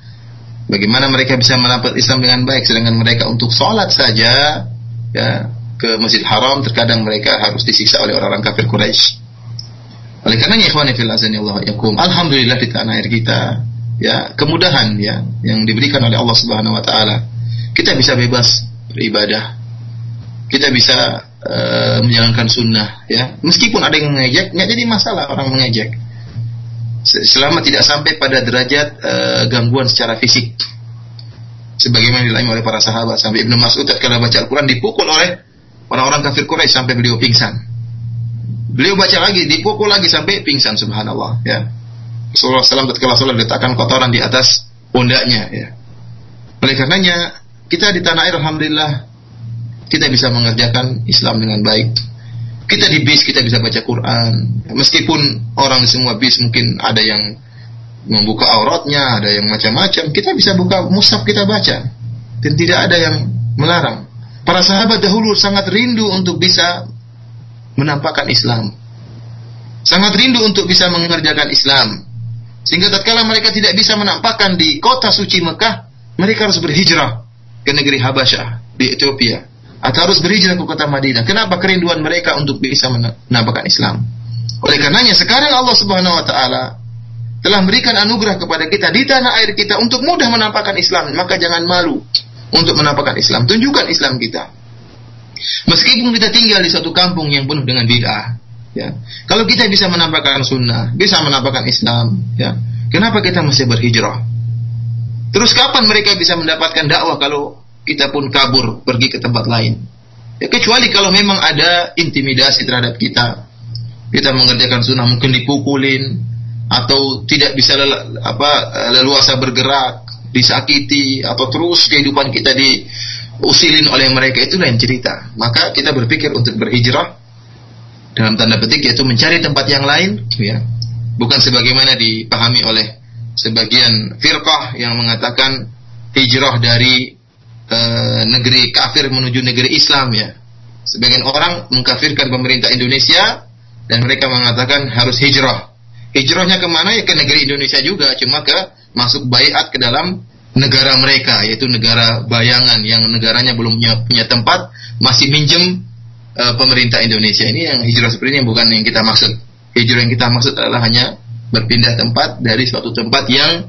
Speaker 1: Bagaimana mereka bisa menampakkan Islam dengan baik? Sedangkan mereka untuk sholat saja ya ke Masjid Haram terkadang mereka harus disiksa oleh orang-orang kafir Quraisy. Oleh karenanya ikhwani fil azani Allah yakum alhamdulillah di tanah air kita ya kemudahan ya yang diberikan oleh Allah Subhanahu wa taala kita bisa bebas beribadah kita bisa uh, menjalankan sunnah ya meskipun ada yang mengejek nggak jadi masalah orang mengejek selama tidak sampai pada derajat uh, gangguan secara fisik sebagaimana dilalui oleh para sahabat sampai Ibnu Mas'ud ketika baca Al-Qur'an dipukul oleh orang-orang kafir Quraisy sampai beliau pingsan. Beliau baca lagi, dipukul lagi sampai pingsan subhanallah ya. Rasulullah SAW ketika Rasulullah letakkan kotoran di atas pundaknya ya. Oleh karenanya kita di tanah air alhamdulillah kita bisa mengerjakan Islam dengan baik. Kita di bis kita bisa baca Quran. Meskipun orang semua bis mungkin ada yang membuka auratnya, ada yang macam-macam, kita bisa buka mushaf kita baca. Dan tidak ada yang melarang. Para sahabat dahulu sangat rindu untuk bisa menampakkan Islam. Sangat rindu untuk bisa mengerjakan Islam. Sehingga tatkala mereka tidak bisa menampakkan di kota suci Mekah, mereka harus berhijrah ke negeri Habasyah di Ethiopia atau harus berhijrah ke kota Madinah. Kenapa kerinduan mereka untuk bisa menampakkan Islam? Oleh karenanya sekarang Allah Subhanahu wa taala telah memberikan anugerah kepada kita di tanah air kita untuk mudah menampakkan Islam, maka jangan malu untuk menampakkan Islam. Tunjukkan Islam kita. Meskipun kita tinggal di suatu kampung yang penuh dengan bid'ah, Ya. Kalau kita bisa menampakkan sunnah, bisa menampakkan Islam, ya. Kenapa kita mesti berhijrah? Terus kapan mereka bisa mendapatkan dakwah kalau kita pun kabur pergi ke tempat lain? Ya, kecuali kalau memang ada intimidasi terhadap kita. Kita mengerjakan sunnah mungkin dipukulin atau tidak bisa lel apa leluasa bergerak, disakiti atau terus kehidupan kita diusilin oleh mereka itu lain cerita. Maka kita berpikir untuk berhijrah dalam tanda petik yaitu mencari tempat yang lain ya bukan sebagaimana dipahami oleh sebagian firqah yang mengatakan hijrah dari e, negeri kafir menuju negeri Islam ya. Sebagian orang mengkafirkan pemerintah Indonesia dan mereka mengatakan harus hijrah. Hijrahnya ke mana ya ke negeri Indonesia juga cuma ke masuk bayat ke dalam negara mereka yaitu negara bayangan yang negaranya belum punya, punya tempat masih minjem uh, pemerintah Indonesia. Ini yang hijrah seperti ini bukan yang kita maksud. Hijrah yang kita maksud adalah hanya berpindah tempat dari suatu tempat yang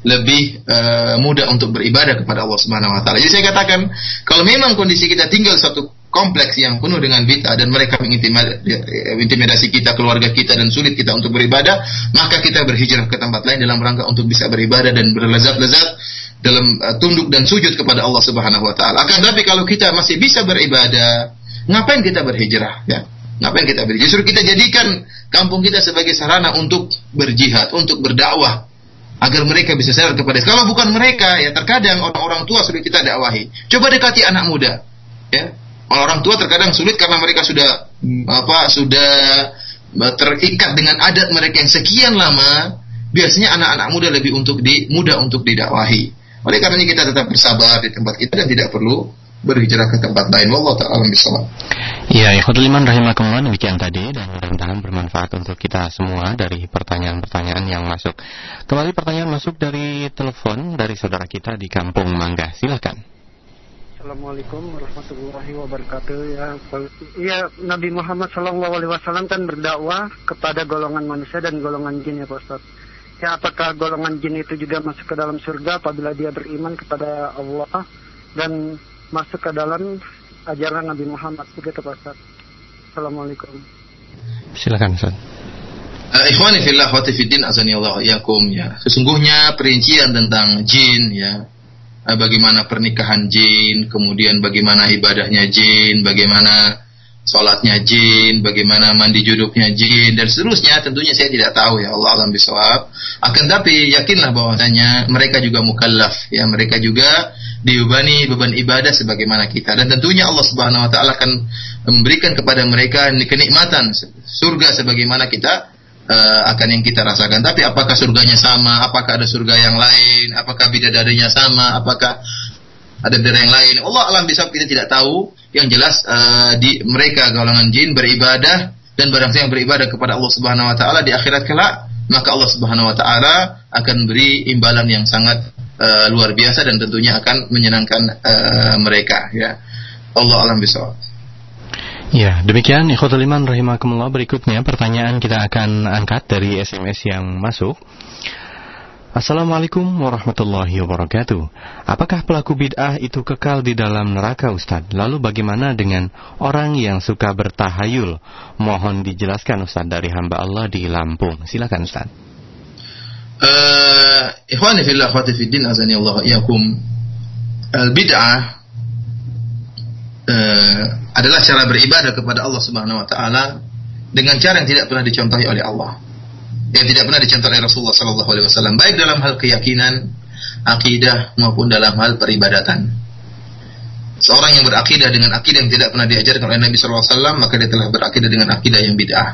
Speaker 1: lebih uh, mudah untuk beribadah kepada Allah Subhanahu wa taala. Jadi saya katakan kalau memang kondisi kita tinggal suatu kompleks yang penuh dengan bid'ah dan mereka mengintimidasi kita, keluarga kita dan sulit kita untuk beribadah, maka kita berhijrah ke tempat lain dalam rangka untuk bisa beribadah dan berlezat-lezat dalam uh, tunduk dan sujud kepada Allah Subhanahu wa taala. Akan tapi kalau kita masih bisa beribadah, Ngapain kita berhijrah? Ya. Ngapain kita berhijrah? Justru kita jadikan kampung kita sebagai sarana untuk berjihad, untuk berdakwah agar mereka bisa sadar kepada kalau bukan mereka ya terkadang orang-orang tua sulit kita dakwahi coba dekati anak muda ya orang tua terkadang sulit karena mereka sudah apa sudah terikat dengan adat mereka yang sekian lama biasanya anak-anak muda lebih untuk di mudah untuk didakwahi oleh karenanya kita tetap bersabar di tempat kita dan tidak perlu berhijrah ke tempat lain. Wallahu taala bisawab.
Speaker 2: Ya, ikhwatul iman rahimakumullah demikian tadi dan mudah-mudahan bermanfaat untuk kita semua dari pertanyaan-pertanyaan yang masuk. Kembali pertanyaan masuk dari telepon dari saudara kita di Kampung Mangga. Silakan.
Speaker 5: Assalamualaikum warahmatullahi wabarakatuh. Ya, ya Nabi Muhammad Shallallahu Alaihi Wasallam kan berdakwah kepada golongan manusia dan golongan jin ya Pak. Ya apakah golongan jin itu juga masuk ke dalam surga apabila dia beriman kepada Allah dan masuk ke dalam ajaran Nabi Muhammad begitu Pak Ustaz. Assalamualaikum.
Speaker 2: Silakan Ustaz.
Speaker 1: Uh, ikhwani fillah wa fiddin azani Allah yakum ya. Sesungguhnya perincian tentang jin ya. Uh, bagaimana pernikahan jin, kemudian bagaimana ibadahnya jin, bagaimana sholatnya jin, bagaimana mandi juduknya jin dan seterusnya tentunya saya tidak tahu ya Allah alam bisawab. Akan tapi yakinlah bahwasanya mereka juga mukallaf ya mereka juga diubani beban ibadah sebagaimana kita dan tentunya Allah Subhanahu wa taala akan memberikan kepada mereka kenikmatan surga sebagaimana kita uh, akan yang kita rasakan. Tapi apakah surganya sama? Apakah ada surga yang lain? Apakah bidadarinya sama? Apakah ada daerah yang lain? Allah alam bisa kita tidak tahu. Yang jelas uh, di mereka golongan jin beribadah dan barang siapa yang beribadah kepada Allah Subhanahu wa taala di akhirat kelak, maka Allah Subhanahu wa taala akan beri imbalan yang sangat uh, luar biasa dan tentunya akan menyenangkan uh, mereka ya. Allah alam bisawab.
Speaker 2: Ya, demikian ikhwatul iman rahimakumullah berikutnya pertanyaan kita akan angkat dari SMS yang masuk. Assalamualaikum warahmatullahi wabarakatuh. Apakah pelaku bid'ah itu kekal di dalam neraka Ustadz? Lalu bagaimana dengan orang yang suka bertahayul? Mohon dijelaskan Ustadz dari hamba Allah di Lampung. Silakan Ustadz.
Speaker 1: Uh, ikhwani fillah akhwati fiddin azani Allah iyakum al bid'ah uh, adalah cara beribadah kepada Allah Subhanahu wa taala dengan cara yang tidak pernah dicontohi oleh Allah. Yang tidak pernah dicontohi oleh Rasulullah sallallahu alaihi wasallam baik dalam hal keyakinan, akidah maupun dalam hal peribadatan. Seorang yang berakidah dengan akidah yang tidak pernah diajarkan oleh Nabi sallallahu alaihi wasallam maka dia telah berakidah dengan akidah yang bid'ah.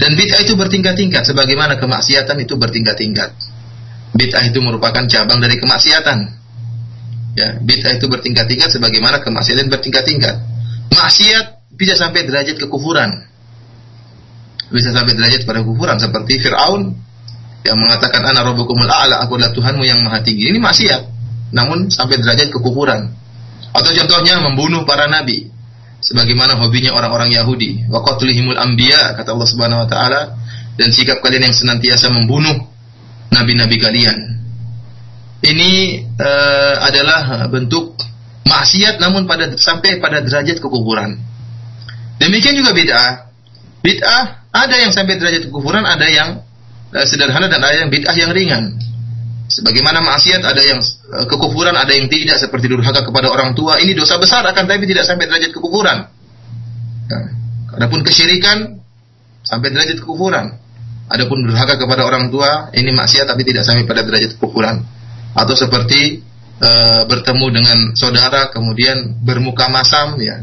Speaker 1: Dan bid'ah itu bertingkat-tingkat sebagaimana kemaksiatan itu bertingkat-tingkat. Bid'ah itu merupakan cabang dari kemaksiatan. Ya, bid'ah itu bertingkat-tingkat sebagaimana kemaksiatan bertingkat-tingkat. Maksiat bisa sampai derajat kekufuran. Bisa sampai derajat pada kekufuran seperti Firaun yang mengatakan ana rabbukumul a'la, aku adalah Tuhanmu yang maha tinggi. Ini maksiat. Namun sampai derajat kekufuran. Atau contohnya membunuh para nabi sebagaimana hobinya orang-orang Yahudi. Wa qatlihimul anbiya kata Allah Subhanahu wa taala dan sikap kalian yang senantiasa membunuh nabi-nabi kalian. Ini uh, adalah bentuk maksiat namun pada sampai pada derajat kekufuran. Demikian juga bid'ah. Bid'ah ada yang sampai derajat kekufuran ada yang uh, sederhana dan ada yang bid'ah yang ringan Sebagaimana maksiat ada yang uh, kekufuran, ada yang tidak seperti durhaka kepada orang tua. Ini dosa besar akan tapi tidak sampai derajat kekufuran. Nah, adapun kesyirikan sampai derajat kekufuran. Adapun durhaka kepada orang tua ini maksiat tapi tidak sampai pada derajat kekufuran. Atau seperti e, bertemu dengan saudara kemudian bermuka masam ya,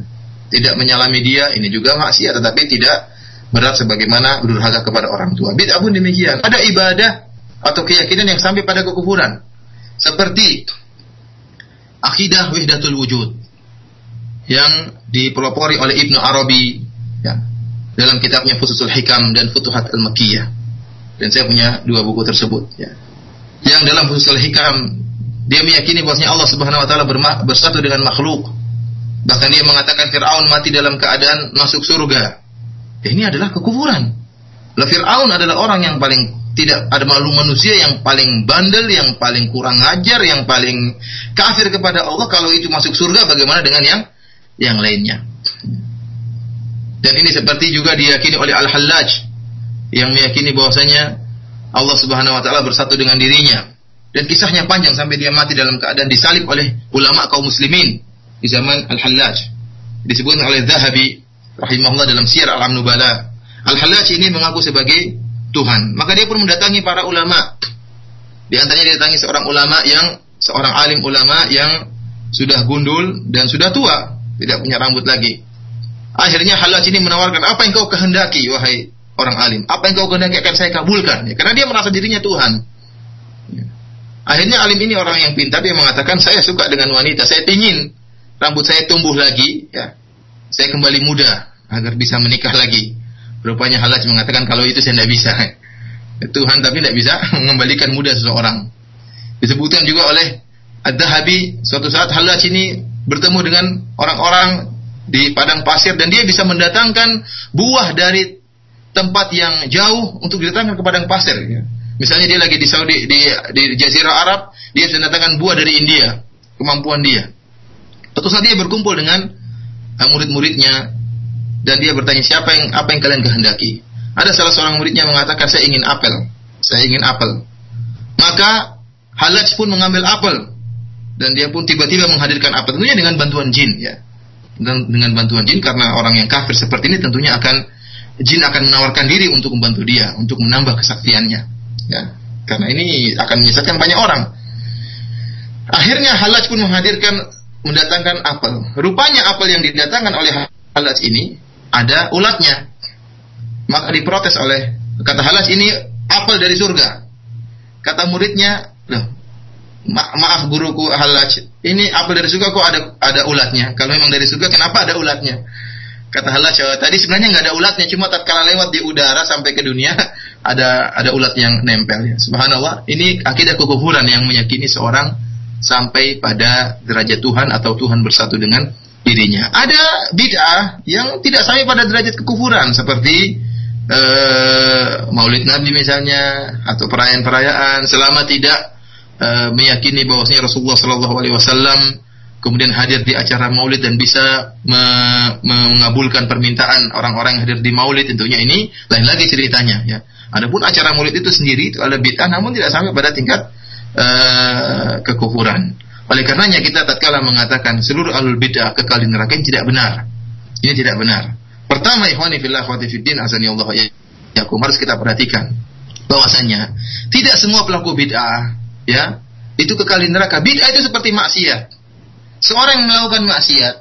Speaker 1: tidak menyalami dia ini juga maksiat tetapi tidak berat sebagaimana durhaka kepada orang tua. Bid'ah pun demikian. Ada ibadah atau keyakinan yang sampai pada kekufuran. Seperti akidah wahdatul wujud yang dipelopori oleh Ibnu Arabi ya, dalam kitabnya Fususul Hikam dan Futuhat Al-Makkiyah. Dan saya punya dua buku tersebut ya. Yang dalam Fususul Hikam dia meyakini bahwasanya Allah Subhanahu wa taala bersatu dengan makhluk. Bahkan dia mengatakan Firaun mati dalam keadaan masuk surga. Ini adalah kekufuran. Lah Firaun adalah orang yang paling tidak ada makhluk manusia yang paling bandel, yang paling kurang ajar, yang paling kafir kepada Allah. Kalau itu masuk surga, bagaimana dengan yang yang lainnya? Dan ini seperti juga diyakini oleh Al-Hallaj yang meyakini bahwasanya Allah Subhanahu wa taala bersatu dengan dirinya. Dan kisahnya panjang sampai dia mati dalam keadaan disalib oleh ulama kaum muslimin di zaman Al-Hallaj. Disebutkan oleh Zahabi rahimahullah dalam Syiar Al-Am Nubala. Al-Hallaj ini mengaku sebagai Tuhan. Maka dia pun mendatangi para ulama. Di antaranya dia datangi seorang ulama yang seorang alim ulama yang sudah gundul dan sudah tua, tidak punya rambut lagi. Akhirnya Halaj ini menawarkan apa yang kau kehendaki wahai orang alim. Apa yang kau kehendaki akan saya kabulkan. Ya, karena dia merasa dirinya Tuhan. Ya. Akhirnya alim ini orang yang pintar dia mengatakan saya suka dengan wanita, saya ingin rambut saya tumbuh lagi, ya. Saya kembali muda agar bisa menikah lagi. Rupanya Halaj mengatakan kalau itu saya tidak bisa. [laughs] Tuhan tapi tidak bisa [laughs] mengembalikan muda seseorang. Disebutkan juga oleh Ad-Dahabi suatu saat Halaj ini bertemu dengan orang-orang di padang pasir dan dia bisa mendatangkan buah dari tempat yang jauh untuk didatangkan ke padang pasir. Ya. Misalnya dia lagi di Saudi di, di Jazirah Arab, dia bisa mendatangkan buah dari India, kemampuan dia. Suatu saat dia berkumpul dengan uh, murid-muridnya dan dia bertanya siapa yang apa yang kalian kehendaki. Ada salah seorang muridnya mengatakan saya ingin apel, saya ingin apel. Maka Halaj pun mengambil apel dan dia pun tiba-tiba menghadirkan apel tentunya dengan bantuan jin ya. Dan dengan bantuan jin karena orang yang kafir seperti ini tentunya akan jin akan menawarkan diri untuk membantu dia untuk menambah kesaktiannya ya. Karena ini akan menyesatkan banyak orang. Akhirnya Halaj pun menghadirkan mendatangkan apel. Rupanya apel yang didatangkan oleh Halaj ini ada ulatnya. Maka diprotes oleh kata Halas ini apel dari surga. Kata muridnya, loh, ma maaf guruku Halaj, ini apel dari surga kok ada ada ulatnya? Kalau memang dari surga kenapa ada ulatnya? Kata Halaj, oh, tadi sebenarnya nggak ada ulatnya, cuma tatkala lewat di udara sampai ke dunia [laughs] ada ada ulat yang nempel ya. Subhanallah, ini akidah kekufuran yang meyakini seorang sampai pada derajat Tuhan atau Tuhan bersatu dengan dirinya. Ada bid'ah yang tidak sampai pada derajat kekufuran seperti uh, Maulid Nabi misalnya atau perayaan-perayaan selama tidak uh, meyakini bahwasanya Rasulullah Shallallahu Alaihi Wasallam kemudian hadir di acara maulid dan bisa me mengabulkan permintaan orang-orang yang hadir di maulid tentunya ini lain lagi ceritanya ya. Adapun acara maulid itu sendiri itu ada bid'ah namun tidak sampai pada tingkat uh, kekufuran. Oleh karenanya kita tatkala mengatakan seluruh alul bid'ah kekal di neraka ini tidak benar. Ini tidak benar. Pertama ikhwani fillah wa fiddin azani Allah ya yakum harus kita perhatikan bahwasanya tidak semua pelaku bid'ah ya itu kekal di neraka. Bid'ah itu seperti maksiat. Seorang yang melakukan maksiat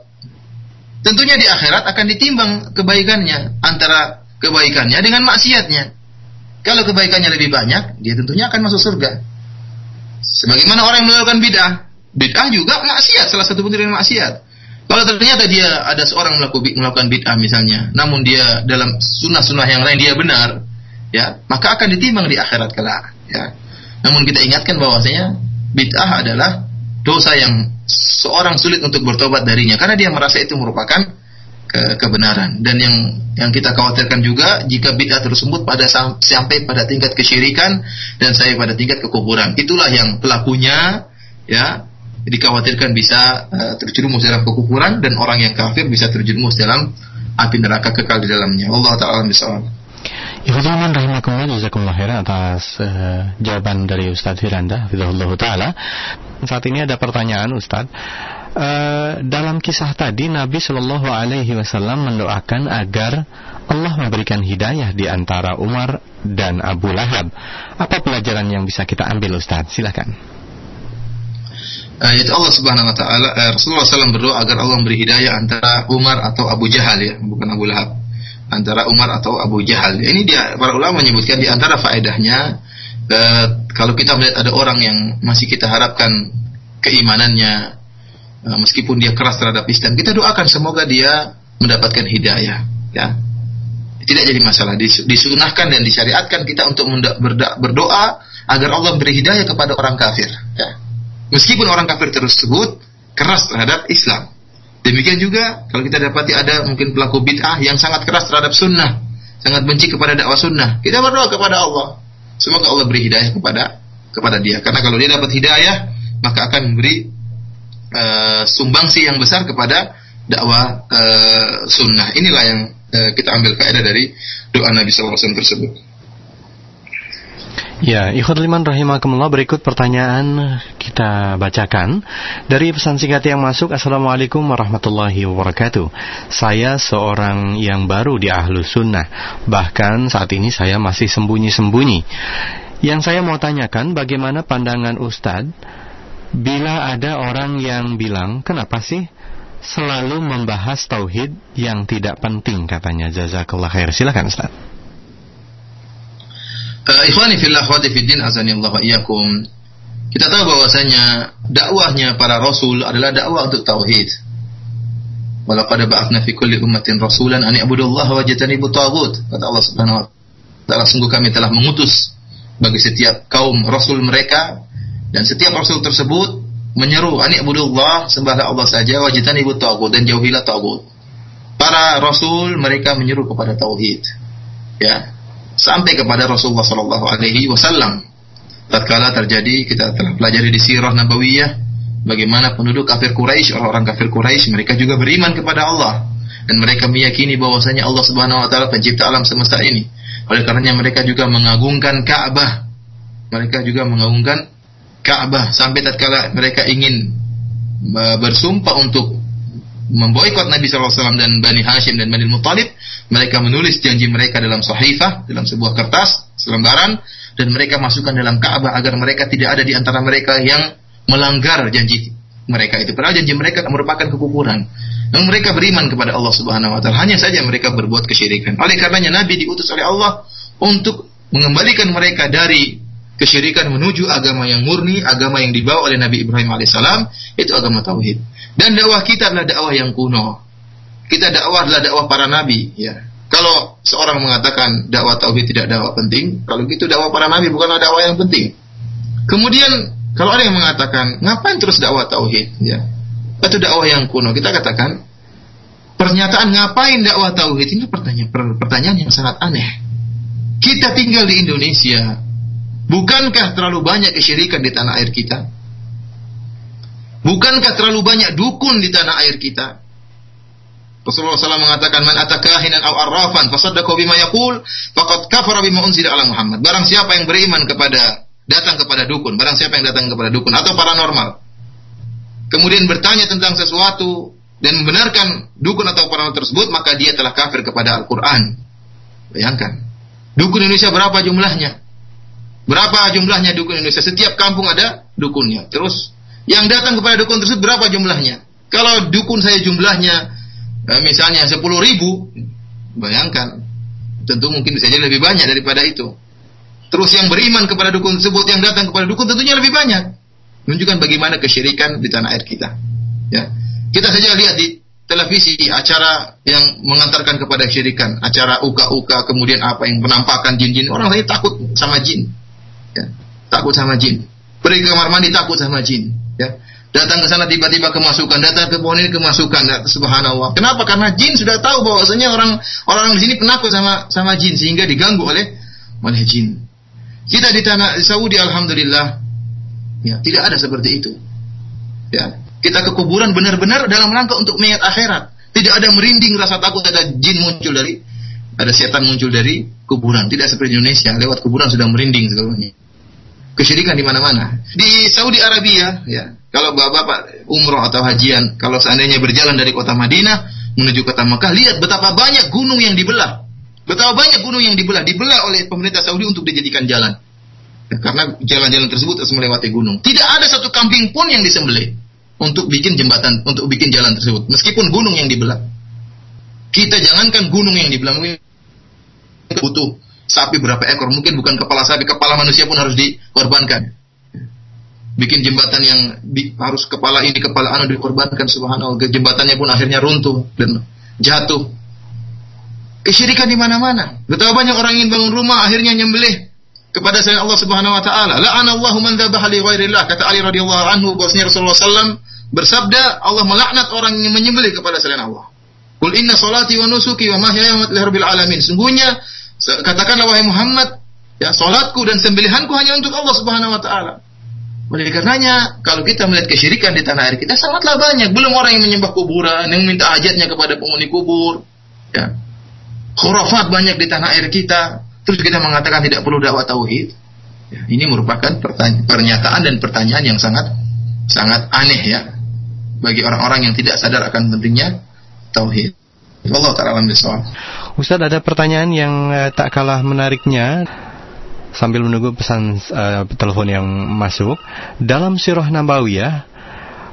Speaker 1: tentunya di akhirat akan ditimbang kebaikannya antara kebaikannya dengan maksiatnya. Kalau kebaikannya lebih banyak, dia tentunya akan masuk surga. Sebagaimana orang yang melakukan bid'ah, bid'ah juga maksiat, salah satu bentuk maksiat. Kalau ternyata dia ada seorang melakukan bid'ah misalnya, namun dia dalam sunnah-sunnah yang lain dia benar, ya, maka akan ditimbang di akhirat kelak, ya. Namun kita ingatkan bahwasanya bid'ah adalah dosa yang seorang sulit untuk bertobat darinya karena dia merasa itu merupakan ke kebenaran dan yang yang kita khawatirkan juga jika bid'ah tersebut pada sampai pada tingkat kesyirikan dan saya pada tingkat kekufuran itulah yang pelakunya ya dikhawatirkan bisa uh, terjerumus dalam kekufuran dan orang yang kafir bisa terjerumus dalam api neraka kekal di dalamnya Allah taala misalnya
Speaker 2: Ikhwan rahimakumullah jazakumullah khairan atas uh, jawaban dari Ustaz Firanda Fidhullah Ta'ala Saat ini ada pertanyaan Ustaz Uh, dalam kisah tadi Nabi Shallallahu Alaihi Wasallam mendoakan agar Allah memberikan hidayah di antara Umar dan Abu Lahab. Apa pelajaran yang bisa kita ambil Ustaz? Silakan.
Speaker 1: Ayat Allah Subhanahu Wa Taala eh, Rasulullah SAW berdoa agar Allah memberi hidayah antara Umar atau Abu Jahal ya, bukan Abu Lahab. Antara Umar atau Abu Jahal. Ini dia para ulama menyebutkan di antara faedahnya uh, kalau kita melihat ada orang yang masih kita harapkan keimanannya Nah, meskipun dia keras terhadap Islam, kita doakan semoga dia mendapatkan hidayah. Ya, tidak jadi masalah. Disunahkan dan disyariatkan kita untuk berdoa agar Allah beri hidayah kepada orang kafir. Ya. Meskipun orang kafir tersebut keras terhadap Islam. Demikian juga kalau kita dapati ada mungkin pelaku bid'ah yang sangat keras terhadap sunnah, sangat benci kepada dakwah sunnah, kita berdoa kepada Allah. Semoga Allah beri hidayah kepada kepada dia. Karena kalau dia dapat hidayah, maka akan memberi uh, sumbangsi yang besar kepada dakwah uh, sunnah. Inilah yang uh, kita ambil faedah dari doa Nabi SAW tersebut.
Speaker 2: Ya, ikhwan liman rahimakumullah berikut pertanyaan kita bacakan. Dari pesan singkat yang masuk Assalamualaikum warahmatullahi wabarakatuh. Saya seorang yang baru di ahlu sunnah. Bahkan saat ini saya masih sembunyi-sembunyi. Yang saya mau tanyakan bagaimana pandangan Ustadz? Bila ada orang yang bilang, kenapa sih selalu membahas tauhid yang tidak penting? Katanya. Jazakallah khair. Silakan Ustaz.
Speaker 1: Uh, ikhwani fillah wa iyyakum. Kita tahu bahwasanya dakwahnya para rasul adalah dakwah untuk tauhid. Walaqad ba'athna fi kulli ummatin rasulan an i'budullaha wa jatanibu taghut. Kata Allah Subhanahu wa taala, sungguh kami telah mengutus bagi setiap kaum rasul mereka dan setiap rasul tersebut menyeru ani abudullah sembahlah Allah saja wajitan ibu tagut dan jauhilah tagut. Para rasul mereka menyeru kepada tauhid. Ya. Sampai kepada Rasulullah sallallahu alaihi wasallam. Tatkala terjadi kita telah pelajari di sirah nabawiyah bagaimana penduduk kafir Quraisy, orang-orang kafir Quraisy mereka juga beriman kepada Allah dan mereka meyakini bahwasanya Allah Subhanahu wa taala pencipta alam semesta ini. Oleh karenanya mereka juga mengagungkan Ka'bah. Mereka juga mengagungkan Ka'bah sampai tatkala mereka ingin bersumpah untuk memboikot Nabi SAW dan Bani Hashim dan Bani Muttalib, mereka menulis janji mereka dalam sahifah, dalam sebuah kertas, selembaran, dan mereka masukkan dalam Ka'bah agar mereka tidak ada di antara mereka yang melanggar janji mereka itu. Padahal janji mereka merupakan kekufuran. Dan mereka beriman kepada Allah Subhanahu wa taala. Hanya saja mereka berbuat kesyirikan. Oleh karenanya Nabi diutus oleh Allah untuk mengembalikan mereka dari kesyirikan menuju agama yang murni, agama yang dibawa oleh Nabi Ibrahim alaihissalam, itu agama tauhid. Dan dakwah kita adalah dakwah yang kuno. Kita dakwah adalah dakwah para nabi, ya. Kalau seorang mengatakan dakwah tauhid tidak dakwah penting, kalau gitu dakwah para nabi bukanlah dakwah yang penting. Kemudian kalau ada yang mengatakan ngapain terus dakwah tauhid, ya. Itu dakwah yang kuno. Kita katakan pernyataan ngapain dakwah tauhid ini pertanyaan pertanyaan yang sangat aneh. Kita tinggal di Indonesia, Bukankah terlalu banyak kesyirikan di tanah air kita? Bukankah terlalu banyak dukun di tanah air kita? Rasulullah SAW mengatakan man atakahinan aw arrafan fasaddaqa bima yaqul faqad kafara bima unzila ala Muhammad. Barang siapa yang beriman kepada datang kepada dukun, barang siapa yang datang kepada dukun atau paranormal kemudian bertanya tentang sesuatu dan membenarkan dukun atau paranormal tersebut, maka dia telah kafir kepada Al-Qur'an. Bayangkan. Dukun Indonesia berapa jumlahnya? Berapa jumlahnya dukun Indonesia? Setiap kampung ada dukunnya. Terus yang datang kepada dukun tersebut berapa jumlahnya? Kalau dukun saya jumlahnya eh, misalnya 10 ribu, bayangkan, tentu mungkin bisa jadi lebih banyak daripada itu. Terus yang beriman kepada dukun tersebut, yang datang kepada dukun tentunya lebih banyak. Menunjukkan bagaimana kesyirikan di tanah air kita. Ya. Kita saja lihat di televisi acara yang mengantarkan kepada kesyirikan, acara uka-uka, kemudian apa yang penampakan jin-jin. Orang saya takut sama jin. Ya. Takut sama jin. Pergi ke kamar mandi takut sama jin. Ya. Datang ke sana tiba-tiba kemasukan, datang ke pohon ini kemasukan. Subhanallah. Kenapa? Karena jin sudah tahu bahwasanya orang orang di sini penakut sama sama jin sehingga diganggu oleh oleh jin. Kita di tanah Saudi alhamdulillah ya, tidak ada seperti itu. Ya. Kita ke kuburan benar-benar dalam rangka untuk mengingat akhirat. Tidak ada merinding rasa takut ada jin muncul dari ada setan muncul dari kuburan. Tidak seperti Indonesia, lewat kuburan sudah merinding segalanya. Kesyirikan di mana-mana. Di Saudi Arabia, ya, kalau bapak-bapak umroh atau hajian, kalau seandainya berjalan dari kota Madinah menuju kota Mekah, lihat betapa banyak gunung yang dibelah. Betapa banyak gunung yang dibelah, dibelah oleh pemerintah Saudi untuk dijadikan jalan. Ya, karena jalan-jalan tersebut harus melewati gunung. Tidak ada satu kambing pun yang disembelih untuk bikin jembatan, untuk bikin jalan tersebut. Meskipun gunung yang dibelah. Kita jangankan gunung yang dibelah, butuh sapi berapa ekor, mungkin bukan kepala sapi, kepala manusia pun harus dikorbankan. Bikin jembatan yang di, harus kepala ini kepala anu dikorbankan subhanallah. Jembatannya pun akhirnya runtuh dan jatuh. Kesyirikan di mana-mana. Betapa banyak orang ingin bangun rumah akhirnya nyembelih kepada selain Allah Subhanahu wa taala. La'anallahu man dzabaha li ghairillah. Kata Ali radhiyallahu anhu bahwasanya Rasulullah sallam bersabda Allah melaknat orang yang menyembelih kepada selain Allah. Qul inna salati wa nusuki wa mahyaya wa mamati alamin. Sungguhnya katakanlah wahai Muhammad ya salatku dan sembelihanku hanya untuk Allah Subhanahu wa taala oleh karenanya, kalau kita melihat kesyirikan di tanah air kita sangatlah banyak. Belum orang yang menyembah kuburan, yang minta hajatnya kepada penghuni kubur. Ya. Khurafat banyak di tanah air kita. Terus kita mengatakan tidak perlu dakwah tauhid. Ya, ini merupakan pernyataan dan pertanyaan yang sangat sangat aneh ya bagi orang-orang yang tidak sadar akan pentingnya tauhid. Allah taala
Speaker 2: Ustaz ada pertanyaan yang eh, tak kalah menariknya sambil menunggu pesan uh, telepon yang masuk. Dalam sirah Nabawiyah,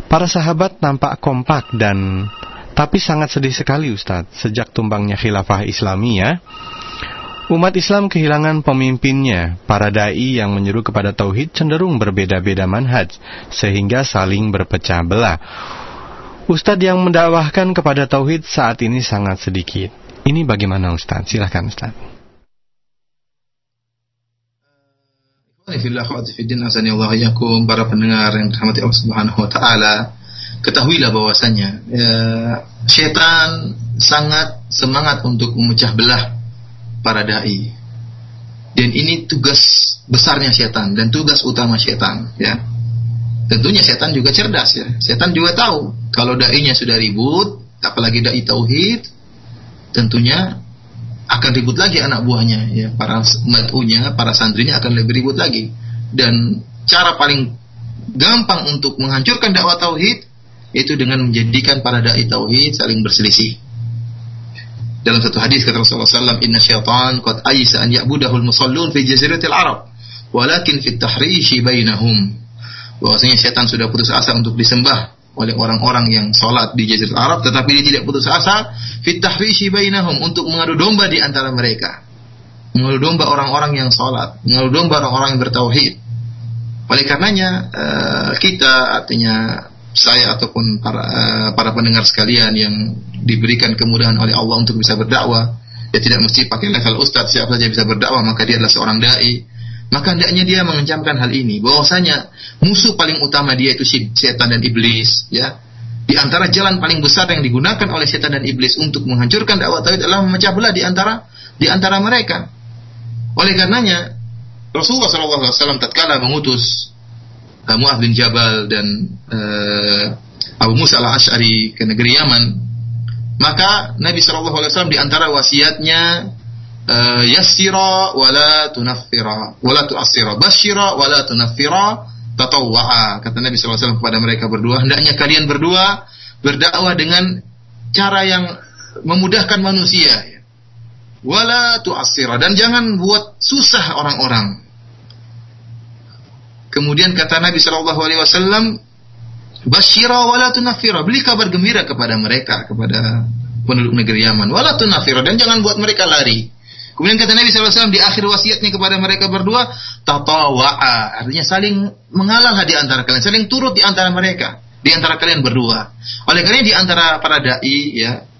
Speaker 2: para sahabat nampak kompak dan tapi sangat sedih sekali Ustadz sejak tumbangnya khilafah Islamiyah. Umat Islam kehilangan pemimpinnya. Para dai yang menyeru kepada tauhid cenderung berbeda-beda manhaj sehingga saling berpecah belah. Ustadz yang mendakwahkan kepada tauhid saat ini sangat sedikit. Ini bagaimana Ustadz? Silahkan Ustadz.
Speaker 1: para pendengar yang dirahmati Allah Subhanahu wa taala, ketahuilah bahwasanya ya, setan sangat semangat untuk memecah belah para dai. Dan ini tugas besarnya setan dan tugas utama setan, ya. Tentunya setan juga cerdas ya. Setan juga tahu kalau dai-nya sudah ribut, apalagi dai tauhid, tentunya akan ribut lagi anak buahnya ya. Para matunya para santrinya akan lebih ribut lagi. Dan cara paling gampang untuk menghancurkan dakwah tauhid yaitu dengan menjadikan para dai tauhid saling berselisih. Dalam satu hadis kata Rasulullah SAW inna syaitan qad aysa an ya'budahul musallun fi jaziratil arab walakin fit tahrishi bainahum bahwasanya setan sudah putus asa untuk disembah oleh orang-orang yang sholat di Jazirah Arab tetapi dia tidak putus asa fit tahrishi bainahum untuk mengadu domba di antara mereka. Mengadu domba orang-orang yang sholat mengadu domba orang-orang yang bertauhid. Oleh karenanya uh, kita artinya saya ataupun para uh, para pendengar sekalian yang diberikan kemudahan oleh Allah untuk bisa berdakwah ya tidak mesti pakai level ustadz siapa saja bisa berdakwah maka dia adalah seorang dai maka hendaknya dia mengencamkan hal ini bahwasanya musuh paling utama dia itu setan dan iblis ya. Di antara jalan paling besar yang digunakan oleh setan dan iblis untuk menghancurkan dakwah tauhid adalah memecah belah di antara di antara mereka. Oleh karenanya Rasulullah SAW tatkala mengutus uh, bin Jabal dan uh, Abu Musa al-Ash'ari ke negeri Yaman, maka Nabi Shallallahu Alaihi Wasallam di antara wasiatnya uh, yassira wala tunaffira wala tu'assira basyira wala tunaffira tatawwa'a kata Nabi Wasallam kepada mereka berdua hendaknya kalian berdua berdakwah dengan cara yang memudahkan manusia wala tu'assira dan jangan buat susah orang-orang kemudian kata Nabi Shallallahu Alaihi Wasallam Basyira wala tunafira. Beli kabar gembira kepada mereka, kepada penduduk negeri Yaman. Wala tunafira. Dan jangan buat mereka lari. Kemudian kata Nabi SAW di akhir wasiatnya kepada mereka berdua, tatawa'a. Artinya saling mengalah di antara kalian. Saling turut di antara mereka. Di antara kalian berdua. Oleh karena di antara para da'i, ya,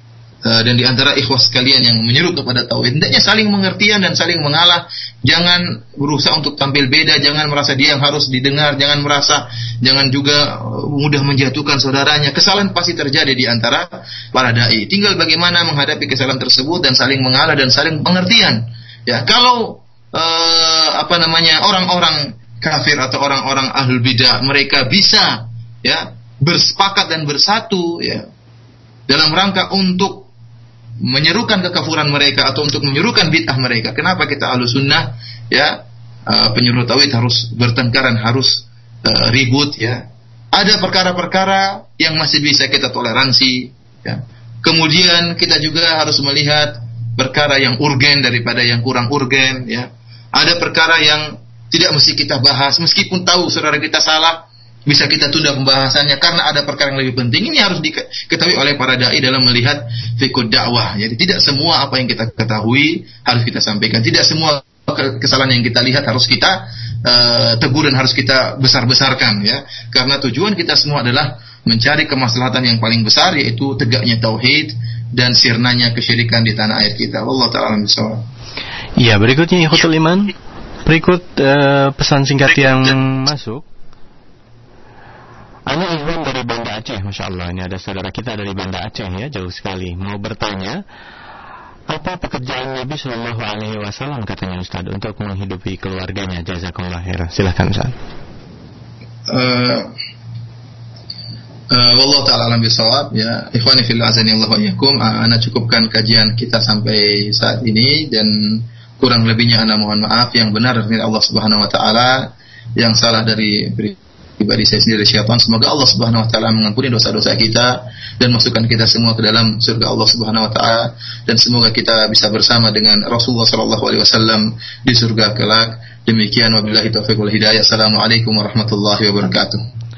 Speaker 1: dan di antara ikhwas sekalian yang menyeru kepada tauhid hendaknya saling mengertian dan saling mengalah. Jangan berusaha untuk tampil beda jangan merasa dia yang harus didengar jangan merasa jangan juga eh, mudah menjatuhkan saudaranya. Kesalahan pasti terjadi di antara para dai. Tinggal bagaimana menghadapi kesalahan tersebut dan saling mengalah dan saling pengertian. Ya kalau uh, apa namanya orang-orang kafir atau orang-orang ahlul bidah mereka bisa ya bersepakat dan bersatu ya dalam rangka untuk menyerukan kekafuran mereka atau untuk menyerukan bid'ah mereka. Kenapa kita ahlu sunnah ya uh, penyuruh tauhid harus bertengkaran, harus uh, ribut ya. Ada perkara-perkara yang masih bisa kita toleransi ya. Kemudian kita juga harus melihat perkara yang urgen daripada yang kurang urgen ya. Ada perkara yang tidak mesti kita bahas meskipun tahu saudara kita salah bisa kita tunda pembahasannya karena ada perkara yang lebih penting ini harus diketahui oleh para dai dalam melihat fikih dakwah. Jadi tidak semua apa yang kita ketahui harus kita sampaikan. Tidak semua kesalahan yang kita lihat harus kita uh, tegur dan harus kita besar-besarkan ya. Karena tujuan kita semua adalah mencari kemaslahatan yang paling besar yaitu tegaknya tauhid dan sirnanya kesyirikan di tanah air kita. Allah taala bisawab.
Speaker 2: Iya, berikutnya Ikhwatul Iman. Berikut uh, pesan singkat yang masuk Ana Iwan dari Banda Aceh, Masya Allah. Ini ada saudara kita dari Banda Aceh ya, jauh sekali. Mau bertanya, apa pekerjaan Nabi Shallallahu Alaihi Wasallam katanya Ustaz untuk menghidupi keluarganya? Jazakumullah khairan. Silahkan Ustaz.
Speaker 1: Uh, uh, Wallah ta'ala alam bisawab ya Ikhwani fil azani Allah wa uh, Ana cukupkan kajian kita sampai saat ini Dan kurang lebihnya Ana mohon maaf Yang benar dari Allah subhanahu wa ta'ala Yang salah dari pribadi saya sendiri syaitan. Semoga Allah Subhanahu wa taala mengampuni dosa-dosa kita dan masukkan kita semua ke dalam surga Allah Subhanahu wa taala dan semoga kita bisa bersama dengan Rasulullah sallallahu alaihi wasallam di surga kelak. Demikian wabillahi taufiq wal hidayah. Assalamualaikum warahmatullahi wabarakatuh.